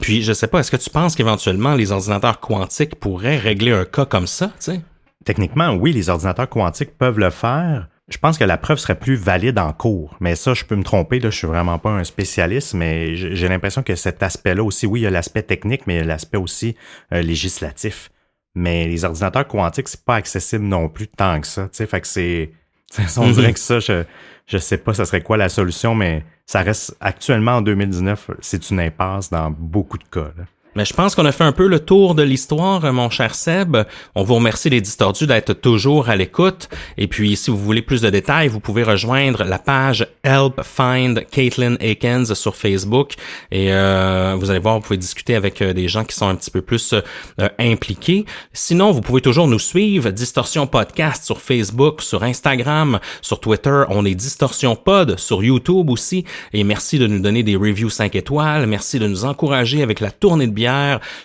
Puis je sais pas, est-ce que tu penses qu'éventuellement les ordinateurs quantiques pourraient régler un cas comme ça, tu sais? Techniquement, oui, les ordinateurs quantiques peuvent le faire. Je pense que la preuve serait plus valide en cours. Mais ça, je peux me tromper, là, je suis vraiment pas un spécialiste, mais j'ai l'impression que cet aspect-là aussi, oui, il y a l'aspect technique, mais il y a l'aspect aussi euh, législatif. Mais les ordinateurs quantiques, c'est pas accessible non plus tant que ça. Tu sais, fait que c'est. On Mhm. dirait que ça, je, je sais pas ça serait quoi la solution, mais ça reste actuellement en 2019, c'est une impasse dans beaucoup de cas. Mais je pense qu'on a fait un peu le tour de l'histoire, mon cher Seb. On vous remercie les distordus d'être toujours à l'écoute. Et puis, si vous voulez plus de détails, vous pouvez rejoindre la page Help Find Caitlin Akins sur Facebook. Et euh, vous allez voir, vous pouvez discuter avec euh, des gens qui sont un petit peu plus euh, impliqués. Sinon, vous pouvez toujours nous suivre, Distorsion Podcast sur Facebook, sur Instagram, sur Twitter. On est Distorsion Pod sur YouTube aussi. Et merci de nous donner des reviews 5 étoiles. Merci de nous encourager avec la tournée de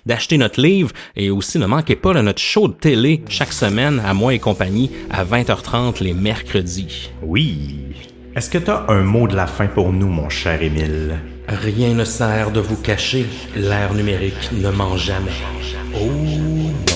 d'acheter notre livre et aussi ne manquez pas de notre show de télé chaque semaine à moi et compagnie à 20h30 les mercredis. Oui. Est-ce que tu as un mot de la fin pour nous, mon cher Émile? Rien ne sert de vous cacher, l'ère numérique ne ment jamais. Oh